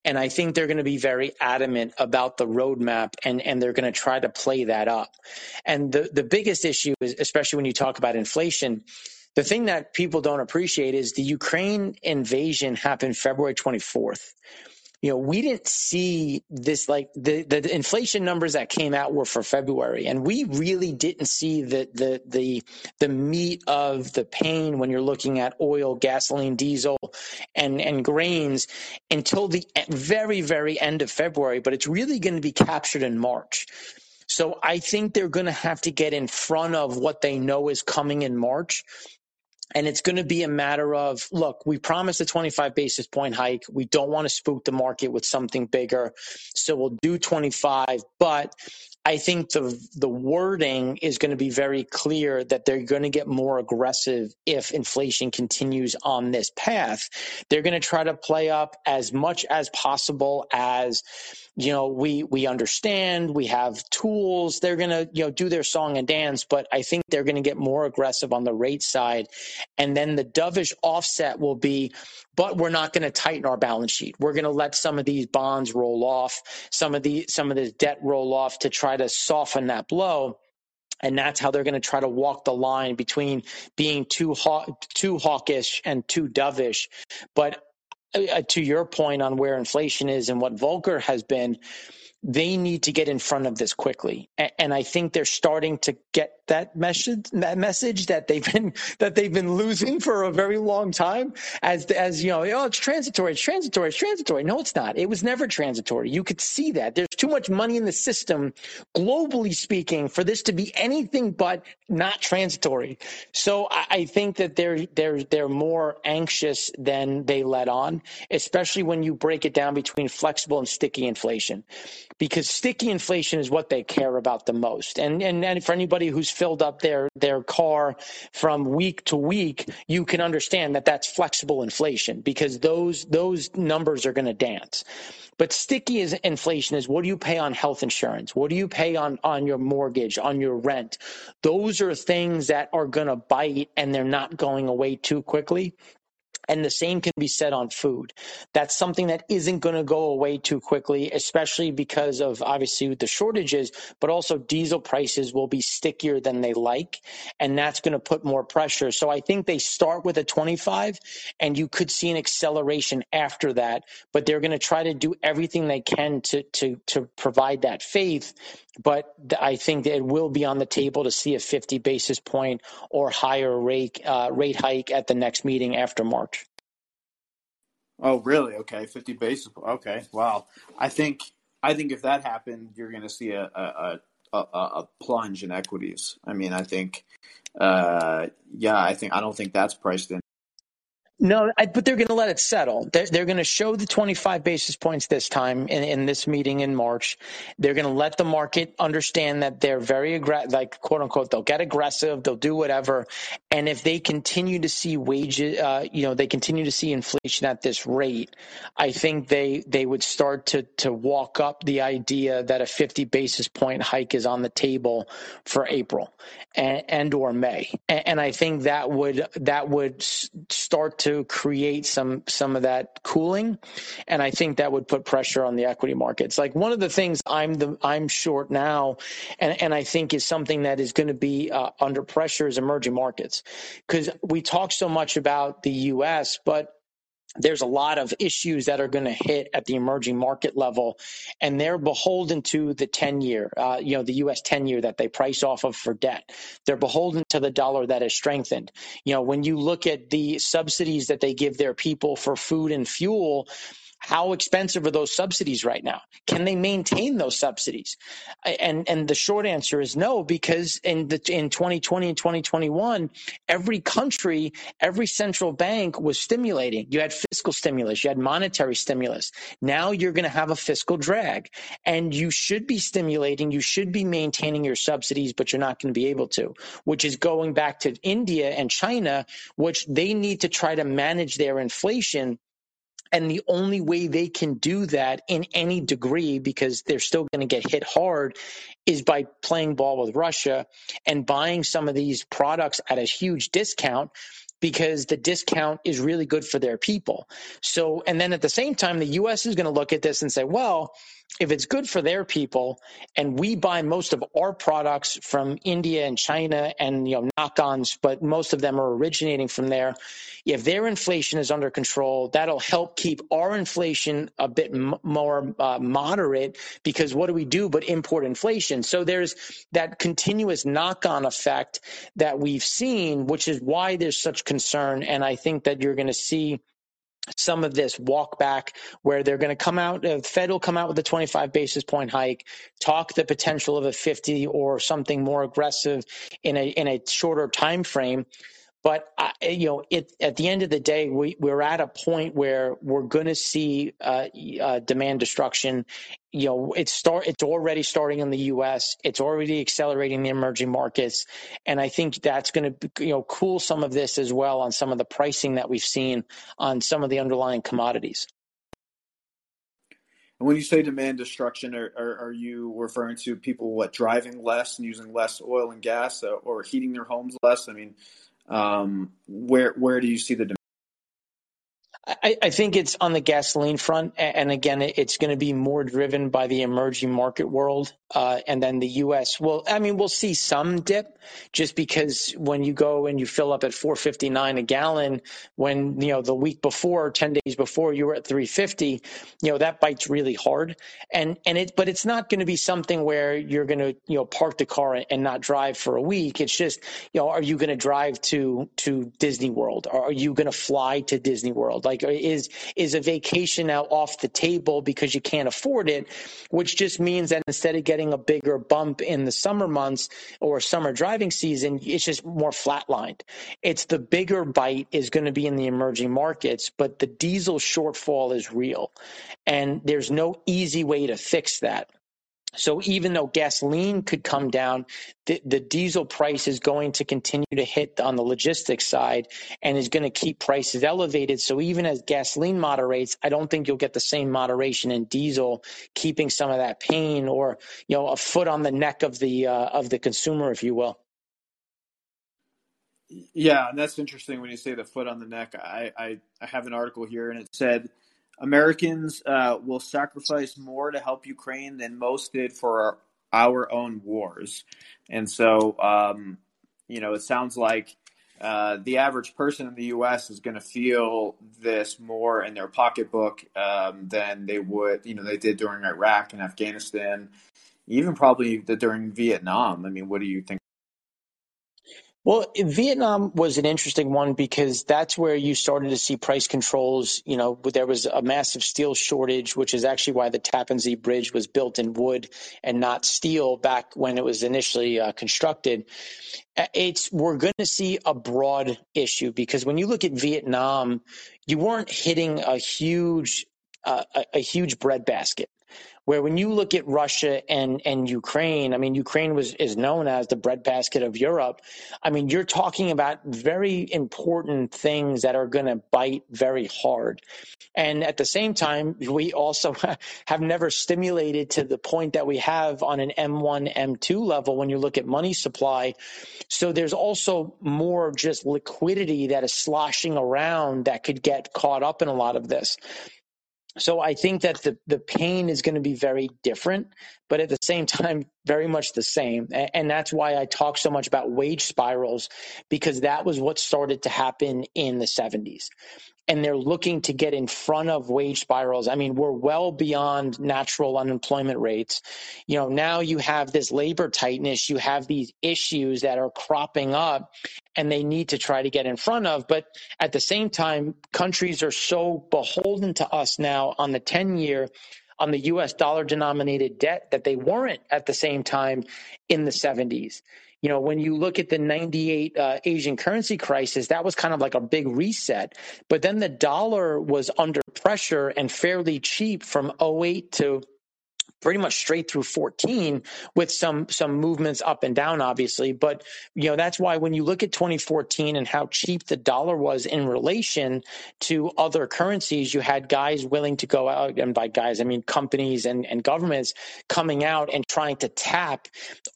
and I think they're going to be very adamant about the roadmap, and and they're going to try to play that up. And the the biggest issue is, especially when you talk about inflation, the thing that people don't appreciate is the Ukraine invasion happened February twenty fourth you know, we didn't see this like the, the inflation numbers that came out were for February, and we really didn't see the the the the meat of the pain when you're looking at oil, gasoline, diesel, and and grains until the very very end of February. But it's really going to be captured in March. So I think they're going to have to get in front of what they know is coming in March and it's going to be a matter of look, we promised a 25 basis point hike. We don't want to spook the market with something bigger. So we'll do 25, but I think the the wording is going to be very clear that they're going to get more aggressive if inflation continues on this path. They're going to try to play up as much as possible as you know we we understand we have tools. They're going to you know do their song and dance but i think they're going to get more aggressive on the rate side. And then the dovish offset will be but we're not going to tighten our balance sheet. We're going to let some of these bonds roll off some of the some of this debt roll off to try to soften that blow and that's how they're going to try to walk the line between being too too hawkish and too dovish. But uh, to your point on where inflation is and what Volcker has been, they need to get in front of this quickly. And I think they're starting to get that message, that message that they've been, that they've been losing for a very long time as, as, you know, oh, it's transitory, it's transitory, it's transitory. No, it's not. It was never transitory. You could see that there's too much money in the system, globally speaking, for this to be anything but not transitory. So I think that they're, they're, they're more anxious than they let on, especially when you break it down between flexible and sticky inflation because sticky inflation is what they care about the most. And, and, and for anybody who's filled up their, their car from week to week, you can understand that that's flexible inflation because those, those numbers are going to dance. But sticky is inflation is what do you pay on health insurance? What do you pay on, on your mortgage, on your rent? Those are things that are going to bite and they're not going away too quickly. And the same can be said on food. That's something that isn't going to go away too quickly, especially because of obviously the shortages, but also diesel prices will be stickier than they like. And that's going to put more pressure. So I think they start with a 25 and you could see an acceleration after that, but they're going to try to do everything they can to, to, to provide that faith. But I think that it will be on the table to see a 50 basis point or higher rate, uh, rate hike at the next meeting after March. Oh, really? Okay, 50 basis. Okay, wow. I think I think if that happened, you're going to see a, a, a, a, plunge in equities. I mean, I think, uh, yeah, I think I don't think that's priced in no, I, but they're going to let it settle. They're, they're going to show the 25 basis points this time in, in this meeting in March. They're going to let the market understand that they're very aggressive, like quote unquote, they'll get aggressive, they'll do whatever. And if they continue to see wages, uh, you know, they continue to see inflation at this rate, I think they they would start to to walk up the idea that a 50 basis point hike is on the table for April and, and or May. And, and I think that would that would start to to create some some of that cooling, and I think that would put pressure on the equity markets. Like one of the things I'm the I'm short now, and and I think is something that is going to be uh, under pressure is emerging markets, because we talk so much about the U.S., but there's a lot of issues that are going to hit at the emerging market level, and they're beholden to the 10 year, uh, you know, the U.S. 10 year that they price off of for debt. They're beholden to the dollar that is strengthened. You know, when you look at the subsidies that they give their people for food and fuel, how expensive are those subsidies right now? Can they maintain those subsidies? And and the short answer is no, because in the in 2020 and 2021, every country, every central bank was stimulating. You had fiscal stimulus, you had monetary stimulus. Now you're going to have a fiscal drag, and you should be stimulating, you should be maintaining your subsidies, but you're not going to be able to. Which is going back to India and China, which they need to try to manage their inflation and the only way they can do that in any degree, because they're still going to get hit hard, is by playing ball with Russia and buying some of these products at a huge discount because the discount is really good for their people. So, and then at the same time, the US is going to look at this and say, well, if it's good for their people and we buy most of our products from India and China and you know knock-ons but most of them are originating from there if their inflation is under control that'll help keep our inflation a bit m- more uh, moderate because what do we do but import inflation? So there's that continuous knock-on effect that we've seen which is why there's such concern and I think that you're going to see some of this walk back where they're going to come out, the uh, Fed will come out with a 25 basis point hike, talk the potential of a 50 or something more aggressive in a, in a shorter time frame. But I, you know, it, at the end of the day, we, we're at a point where we're going to see uh, uh, demand destruction. You know, it's start it's already starting in the U.S. It's already accelerating the emerging markets, and I think that's going to you know cool some of this as well on some of the pricing that we've seen on some of the underlying commodities. And when you say demand destruction, are, are, are, you referring to people what driving less and using less oil and gas, uh, or heating their homes less? I mean, um, where where do you see the demand? I, I, think it's on the gasoline front, and again, it's going to be more driven by the emerging market world, uh, and then the U.S. Well, I mean, we'll see some dip, just because when you go and you fill up at 4.59 a gallon, when you know the week before, 10 days before, you were at 3.50, you know that bites really hard, and and it, but it's not going to be something where you're going to you know park the car and not drive for a week. It's just you know, are you going to drive to to Disney World? Or are you going to fly to Disney World? Like, uh, is is a vacation now off the table because you can't afford it? Which just means that instead of getting a bigger bump in the summer months or summer driving season, it's just more flatlined. It's the bigger bite is going to be in the emerging markets, but the diesel shortfall is real, and there's no easy way to fix that. So even though gasoline could come down, the, the, diesel price is going to continue to hit on the logistics side and is going to keep prices elevated. So even as gasoline moderates, I don't think you'll get the same moderation in diesel, keeping some of that pain or you know a foot on the neck of the uh, of the consumer, if you will. Yeah, and that's interesting when you say the foot on the neck. I, I, I have an article here, and it said Americans uh, will sacrifice more to help Ukraine than most did for our, our own wars. And so, um, you know, it sounds like uh, the average person in the U.S. is going to feel this more in their pocketbook um, than they would, you know, they did during Iraq and Afghanistan, even probably the, during Vietnam. I mean, what do you think? Well, Vietnam was an interesting one because that's where you started to see price controls. You know, there was a massive steel shortage, which is actually why the Tappan Zee Bridge was built in wood and not steel back when it was initially uh, constructed. It's we're going to see a broad issue because when you look at Vietnam, you weren't hitting a huge a, a huge breadbasket. Where when you look at Russia and and Ukraine, I mean Ukraine was is known as the breadbasket of Europe. I mean you're talking about very important things that are going to bite very hard. And at the same time, we also [LAUGHS] have never stimulated to the point that we have on an M1, M2 level when you look at money supply. So there's also more just liquidity that is sloshing around that could get caught up in a lot of this. So I think that the, the pain is going to be very different, but at the same time, very much the same. And that's why I talk so much about wage spirals, because that was what started to happen in the 70s and they're looking to get in front of wage spirals. I mean, we're well beyond natural unemployment rates. You know, now you have this labor tightness, you have these issues that are cropping up and they need to try to get in front of. But at the same time, countries are so beholden to us now on the 10 year on the US dollar denominated debt that they weren't at the same time in the 70s. You know, when you look at the 98 uh, Asian currency crisis, that was kind of like a big reset. But then the dollar was under pressure and fairly cheap from 08 to pretty much straight through 14 with some some movements up and down obviously. But you know that's why when you look at 2014 and how cheap the dollar was in relation to other currencies you had guys willing to go out and by guys I mean companies and, and governments coming out and trying to tap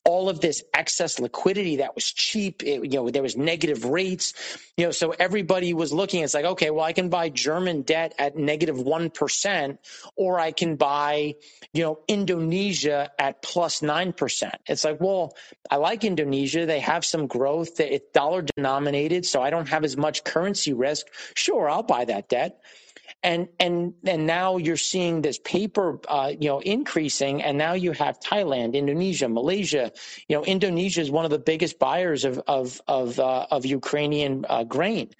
all of this excess liquidity that was cheap. It, you know there was negative rates. You know so everybody was looking. It's like okay well I can buy German debt at negative 1 or I can buy you know Indonesia at plus 9%. It's like, well, I like Indonesia. They have some growth. It's dollar denominated, so I don't have as much currency risk. Sure, I'll buy that debt and and and now you're seeing this paper uh, you know increasing and now you have Thailand Indonesia Malaysia you know Indonesia is one of the biggest buyers of of of, uh, of Ukrainian uh, grain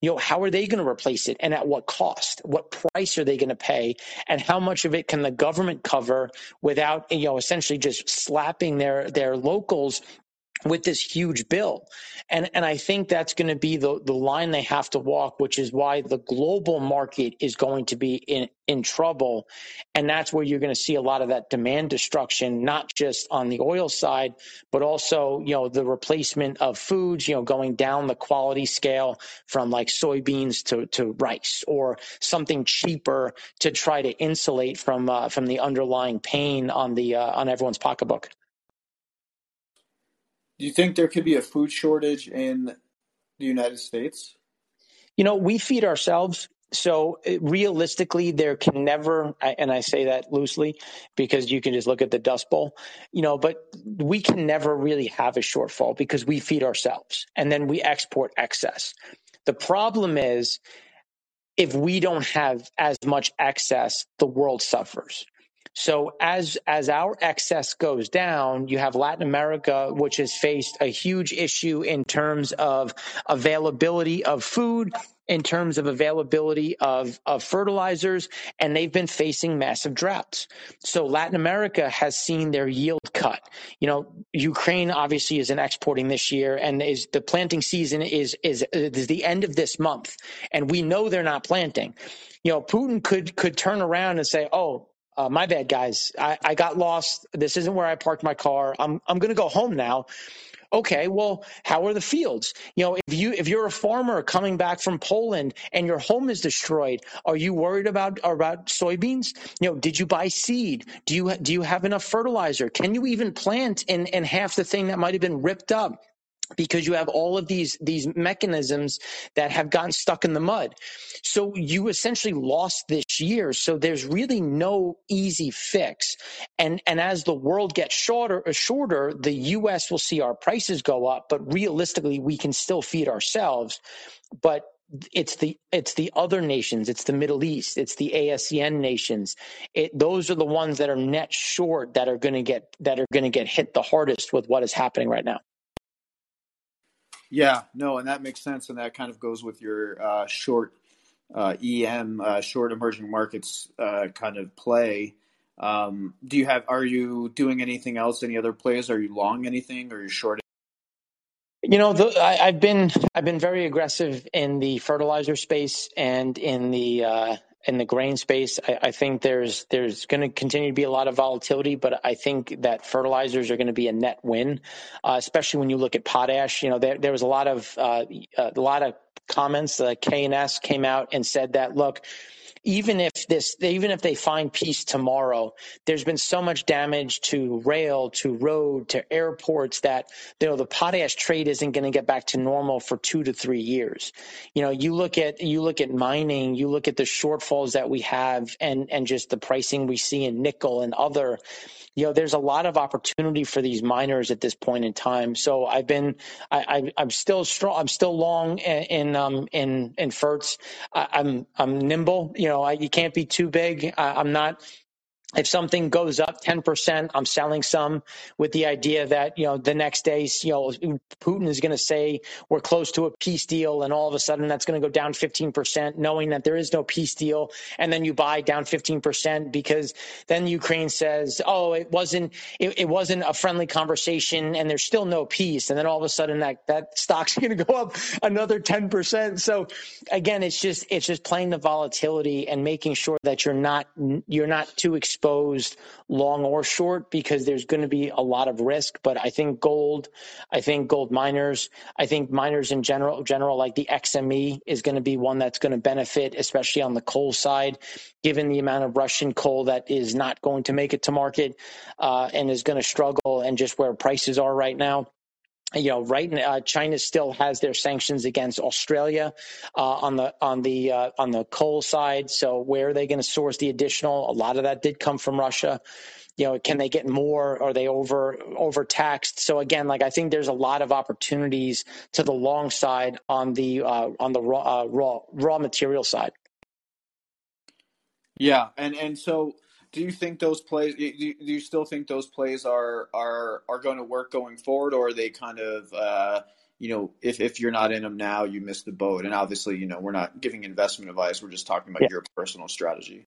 you know how are they going to replace it and at what cost what price are they going to pay and how much of it can the government cover without you know essentially just slapping their their locals with this huge bill. And and I think that's going to be the the line they have to walk, which is why the global market is going to be in in trouble. And that's where you're going to see a lot of that demand destruction, not just on the oil side, but also, you know, the replacement of foods, you know, going down the quality scale from like soybeans to, to rice or something cheaper to try to insulate from uh, from the underlying pain on the uh, on everyone's pocketbook. Do you think there could be a food shortage in the United States? You know, we feed ourselves. So realistically, there can never, and I say that loosely because you can just look at the Dust Bowl, you know, but we can never really have a shortfall because we feed ourselves and then we export excess. The problem is if we don't have as much excess, the world suffers. So as as our excess goes down, you have Latin America, which has faced a huge issue in terms of availability of food, in terms of availability of, of fertilizers, and they've been facing massive droughts. So Latin America has seen their yield cut. You know, Ukraine obviously isn't exporting this year, and is the planting season is is is the end of this month, and we know they're not planting. You know, Putin could could turn around and say, "Oh, uh, my bad, guys. I, I got lost. This isn't where I parked my car. I'm I'm going to go home now. Okay, well, how are the fields? You know, if you if you're a farmer coming back from Poland and your home is destroyed, are you worried about about soybeans? You know, did you buy seed? Do you do you have enough fertilizer? Can you even plant in in half the thing that might have been ripped up? Because you have all of these these mechanisms that have gotten stuck in the mud. So you essentially lost this year. So there's really no easy fix. And and as the world gets shorter uh, shorter, the US will see our prices go up, but realistically we can still feed ourselves. But it's the it's the other nations it's the middle east it's the ASEAN nations it, those are the ones that are net short that are going to get that are going to get hit the hardest with what is happening right now yeah, no, and that makes sense, and that kind of goes with your uh, short uh, EM, uh, short emerging markets uh, kind of play. Um, do you have? Are you doing anything else? Any other plays? Are you long anything? Or are you short? You know, the, I, have been I've been very aggressive in the fertilizer space and in the uh, in the grain space. I, I think there's there's going to continue to be a lot of volatility, but I think that fertilizers are going to be a net win, uh, especially when you look at potash. You know, there, there was a lot of uh, a lot of comments. Uh, K&S came out and said that look even if this even if they find peace tomorrow there's been so much damage to rail to road to airports that you know the potash trade isn't going to get back to normal for 2 to 3 years. You know you look at you look at mining you look at the shortfalls that we have and and just the pricing we see in nickel and other you know, there's a lot of opportunity for these miners at this point in time. So I've been, I, am still strong. I'm still long in in um, in, in ferts. I, am I'm, I'm nimble. You know, I, you can't be too big. I, I'm not if something goes up 10%, I'm selling some with the idea that, you know, the next day, you know, Putin is going to say we're close to a peace deal and all of a sudden that's going to go down 15%, knowing that there is no peace deal. And then you buy down 15% because then Ukraine says, oh, it wasn't, it, it wasn't a friendly conversation and there's still no peace. And then all of a sudden that, that stock's [LAUGHS] going to go up another 10%. So again, it's just, it's just playing the volatility and making sure that you're not, you're not too exposed exposed long or short because there's going to be a lot of risk. But I think gold, I think gold miners, I think miners in general, general like the XME is going to be one that's going to benefit, especially on the coal side, given the amount of Russian coal that is not going to make it to market uh, and is going to struggle and just where prices are right now you know, right now, uh, China still has their sanctions against Australia uh, on the on the uh, on the coal side. So where are they going to source the additional? A lot of that did come from Russia. You know, can they get more? Are they over overtaxed? So again, like I think there's a lot of opportunities to the long side on the uh, on the raw uh, raw raw material side. Yeah, and and so do you think those plays? Do you, do you still think those plays are are are going to work going forward, or are they kind of uh, you know if if you're not in them now, you miss the boat? And obviously, you know, we're not giving investment advice; we're just talking about yeah. your personal strategy.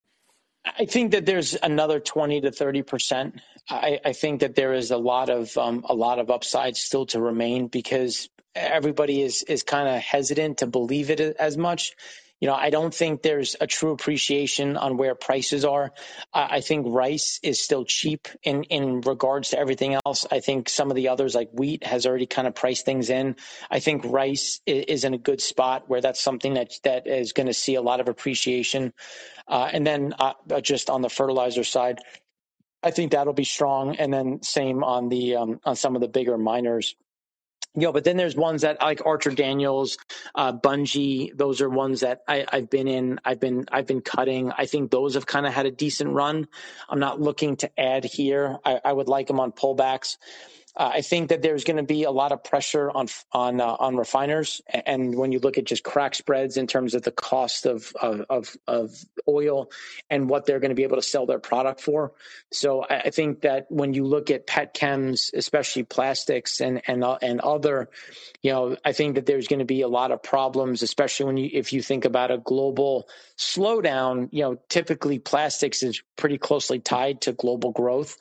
I think that there's another 20 to 30 percent. I, I, think that there is a lot of um, a lot of upside still to remain because everybody is is kind of hesitant to believe it as much you know, I don't think there's a true appreciation on where prices are. I think rice is still cheap in, in regards to everything else. I think some of the others like wheat has already kind of priced things in. I think rice is in a good spot where that's something that, that is going to see a lot of appreciation. Uh, and then uh, just on the fertilizer side, I think that'll be strong. And then same on the, um, on some of the bigger miners you know, but then there's ones that like Archer Daniels, uh, Bunge. Those are ones that I, have been in. I've been I've been cutting. I think those have kind of had a decent run. I'm not looking to add here. I, I would like them on pullbacks. Uh, I think that there's going to be a lot of pressure on on uh, on refiners, and when you look at just crack spreads in terms of the cost of of of, oil and what they're going to be able to sell their product for. So I, I think that when you look at pet chems, especially plastics and and uh, and other, you know, I think that there's going to be a lot of problems, especially when you if you think about a global slowdown. You know, typically plastics is pretty closely tied to global growth.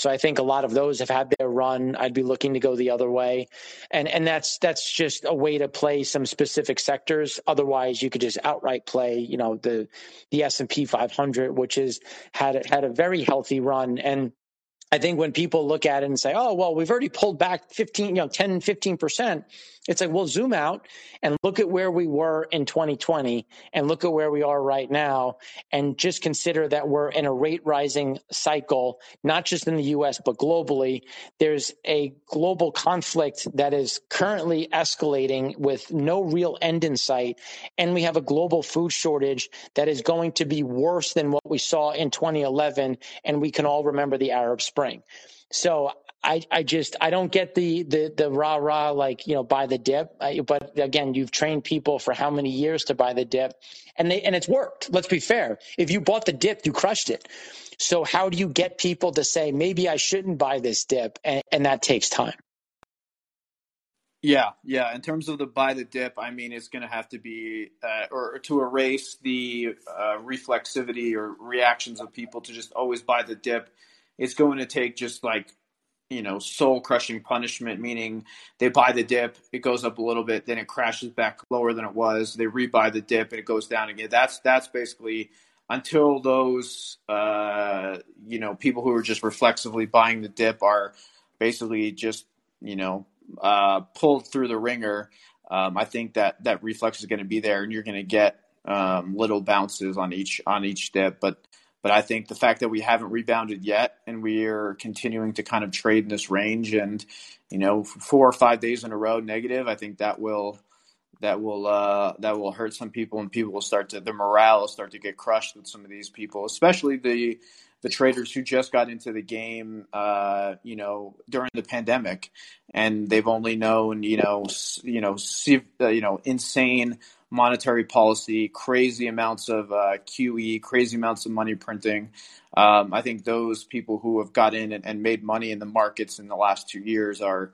So I think a lot of those have had their run. I'd be looking to go the other way, and and that's that's just a way to play some specific sectors. Otherwise, you could just outright play, you know, the the S and P 500, which is had had a very healthy run and. I think when people look at it and say, "Oh, well, we've already pulled back 15, you know, 10, 15%," It's like, we'll zoom out and look at where we were in 2020 and look at where we are right now and just consider that we're in a rate rising cycle, not just in the US, but globally. There's a global conflict that is currently escalating with no real end in sight. And we have a global food shortage that is going to be worse than what we saw in 2011. And we can all remember the Arab Spring. So I, I just I don't get the the the rah rah like you know buy the dip. I, but again, you've trained people for how many years to buy the dip, and they and it's worked. Let's be fair. If you bought the dip, you crushed it. So how do you get people to say maybe I shouldn't buy this dip, and, and that takes time. Yeah, yeah. In terms of the buy the dip, I mean, it's going to have to be, uh, or, to erase the uh, reflexivity or reactions of people to just always buy the dip. It's going to take just like you know, soul crushing punishment, meaning they buy the dip, it goes up a little bit, then it crashes back lower than it was. They rebuy the dip and it goes down again. That's that's basically until those uh, you know people who are just reflexively buying the dip are basically just you know uh, pulled through the wringer. Um, I think that that reflex is going to be there, and you're going to get um, little bounces on each on each dip, but but I think the fact that we haven't rebounded yet and we are continuing to kind of trade in this range and, you know, four or five days in a row negative, I think that will that will uh, that will hurt some people and people will start to the morale will start to get crushed with some of these people, especially the the traders who just got into the game, uh, you know, during the pandemic, and they've only known, you know, you know, uh, you know, insane monetary policy, crazy amounts of uh, QE, crazy amounts of money printing. Um, I think those people who have got in and, and, made money in the markets in the last two years are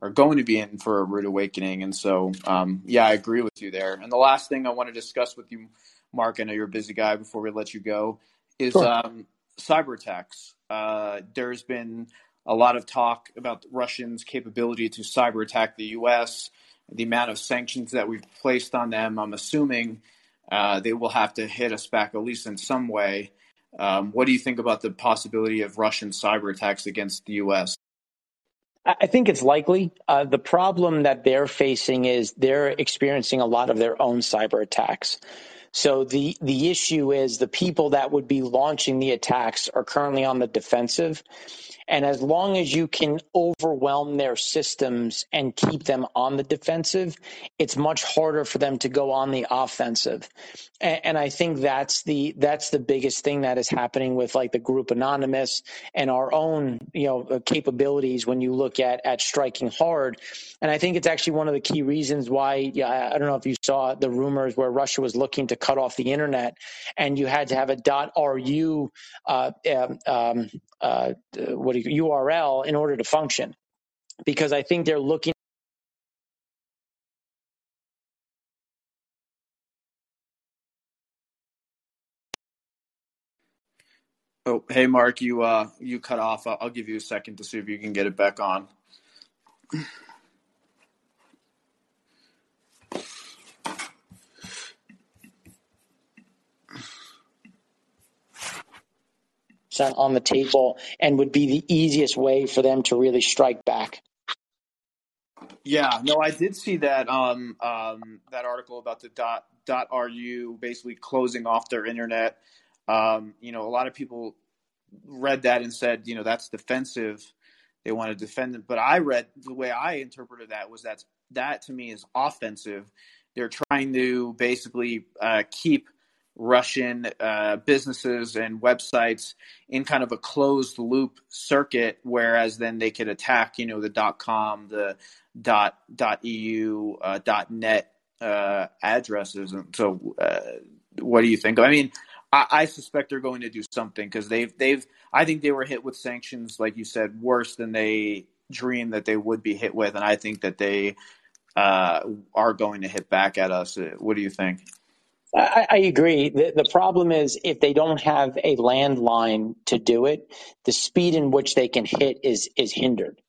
are going to be in for a rude awakening. And so, um, yeah, I agree with you there. And the last thing I want to discuss with you, Mark, I know you're a busy guy. Before we let you go, is sure. um, cyber attacks. Uh, there's been a lot of talk about Russians' capability to cyber attack the U.S the amount of sanctions that we've placed on them, I'm assuming uh, they will have to hit us back at least in some way. Um, what do you think about the possibility of Russian cyber attacks against the U.S.? I think it's likely. Uh, the problem that they're facing is they're experiencing a lot of their own cyber attacks. So the the issue is the people that would be launching the attacks are currently on the defensive, and as long as you can overwhelm their systems and keep them on the defensive, it's much harder for them to go on the offensive. And, and I think that's the that's the biggest thing that is happening with like the group anonymous and our own you know uh, capabilities when you look at at striking hard. And I think it's actually one of the key reasons why yeah, I don't know if you saw the rumors where Russia was looking to cut off the internet, and you had to have a .ru uh, um, um uh, what you, URL in order to function, because I think they're looking. Oh, hey Mark, you uh, you cut off. I'll, I'll give you a second to see if you can get it back on. On the table and would be the easiest way for them to really strike back. Yeah, no, I did see that um, um, that article about the dot dot ru basically closing off their internet. Um, you know, a lot of people read that and said, you know, that's defensive. They want to defend it, but I read the way I interpreted that was that that to me is offensive. They're trying to basically uh, keep Russian uh, businesses and websites in kind of a closed loop circuit, whereas then they could attack, you know, the dot com, the dot dot eu, uh, dot net uh, addresses. And so, uh, what do you think? I mean, I, I suspect they're going to do something because they've they've. I think they were hit with sanctions, like you said, worse than they dreamed that they would be hit with, and I think that they uh, are going to hit back at us. What do you think? I, I agree. The, the problem is if they don't have a landline to do it, the speed in which they can hit is is hindered.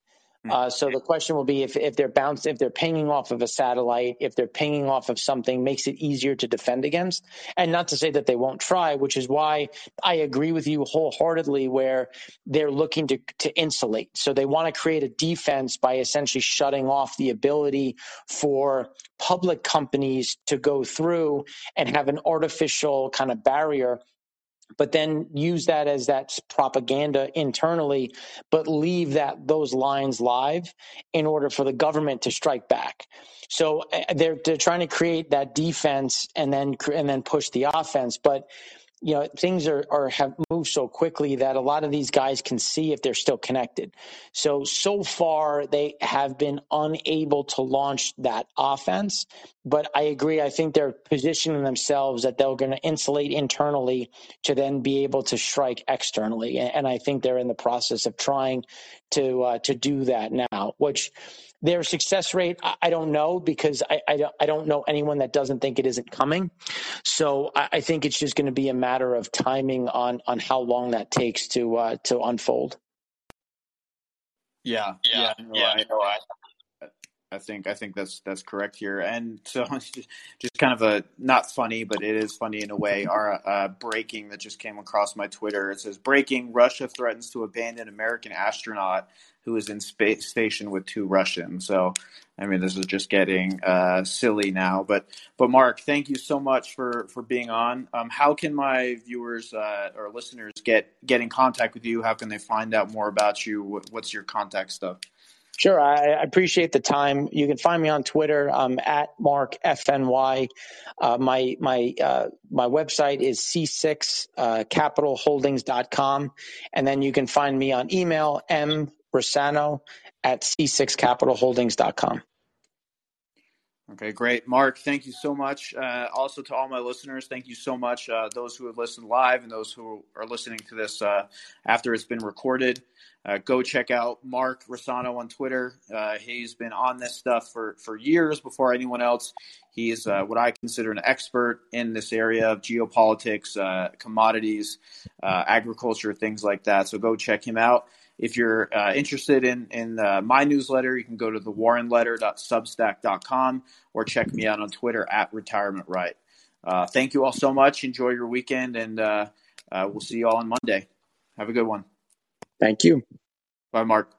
Hmm. Uh, so the question will be if, if they're bounced, if they're pinging off of a satellite, if they're pinging off of something, makes it easier to defend against. And not to say that they won't try, which is why I agree with you wholeheartedly where they're looking to, to insulate. So they want to create a defense by essentially shutting off the ability for public companies to go through and have an artificial kind of barrier but then use that as that propaganda internally, but leave that those lines live in order for the government to strike back. So eh, they're they're trying to create that defense and then and then push the offense, but you know things are, are have moved so quickly that a lot of these guys can see if they're still connected. So so far they have been unable to launch that offense but i agree i think they're positioning themselves that they're going to insulate internally to then be able to strike externally and i think they're in the process of trying to uh, to do that now which their success rate, I don't know because I, I, don't, I don't know anyone that doesn't think it isn't coming. So I, I think it's just going to be a matter of timing on on how long that takes to uh, to unfold. Yeah, yeah, yeah. No, yeah I, no, I, think I think that's that's correct here. And so, [LAUGHS] just kind of a not funny, but it is funny in a way. Our uh, breaking that just came across my Twitter. It says breaking: Russia threatens to abandon American astronaut who is in space station with two Russians. So, I mean, this is just getting uh, silly now. But, but Mark, thank you so much for for being on. Um, how can my viewers uh, or listeners get get in contact with you? How can they find out more about you? What's your contact stuff? Sure, I appreciate the time. You can find me on Twitter um, at Mark FNY. Uh, my my uh, my website is c6capitalholdings.com, uh, and then you can find me on email m at c6capitalholdings.com. Okay, great. Mark, thank you so much. Uh, also, to all my listeners, thank you so much. Uh, those who have listened live and those who are listening to this uh, after it's been recorded, uh, go check out Mark Rossano on Twitter. Uh, he's been on this stuff for, for years before anyone else. He is uh, what I consider an expert in this area of geopolitics, commodities, agriculture, things like that. So go check him out. If you're uh, interested in in uh, my newsletter, you can go to the warrenletter.substack.com or check me out on Twitter at retirement right. Uh, thank you all so much. Enjoy your weekend, and uh, uh, we'll see you all on Monday. Have a good one. Thank you. Bye, Mark.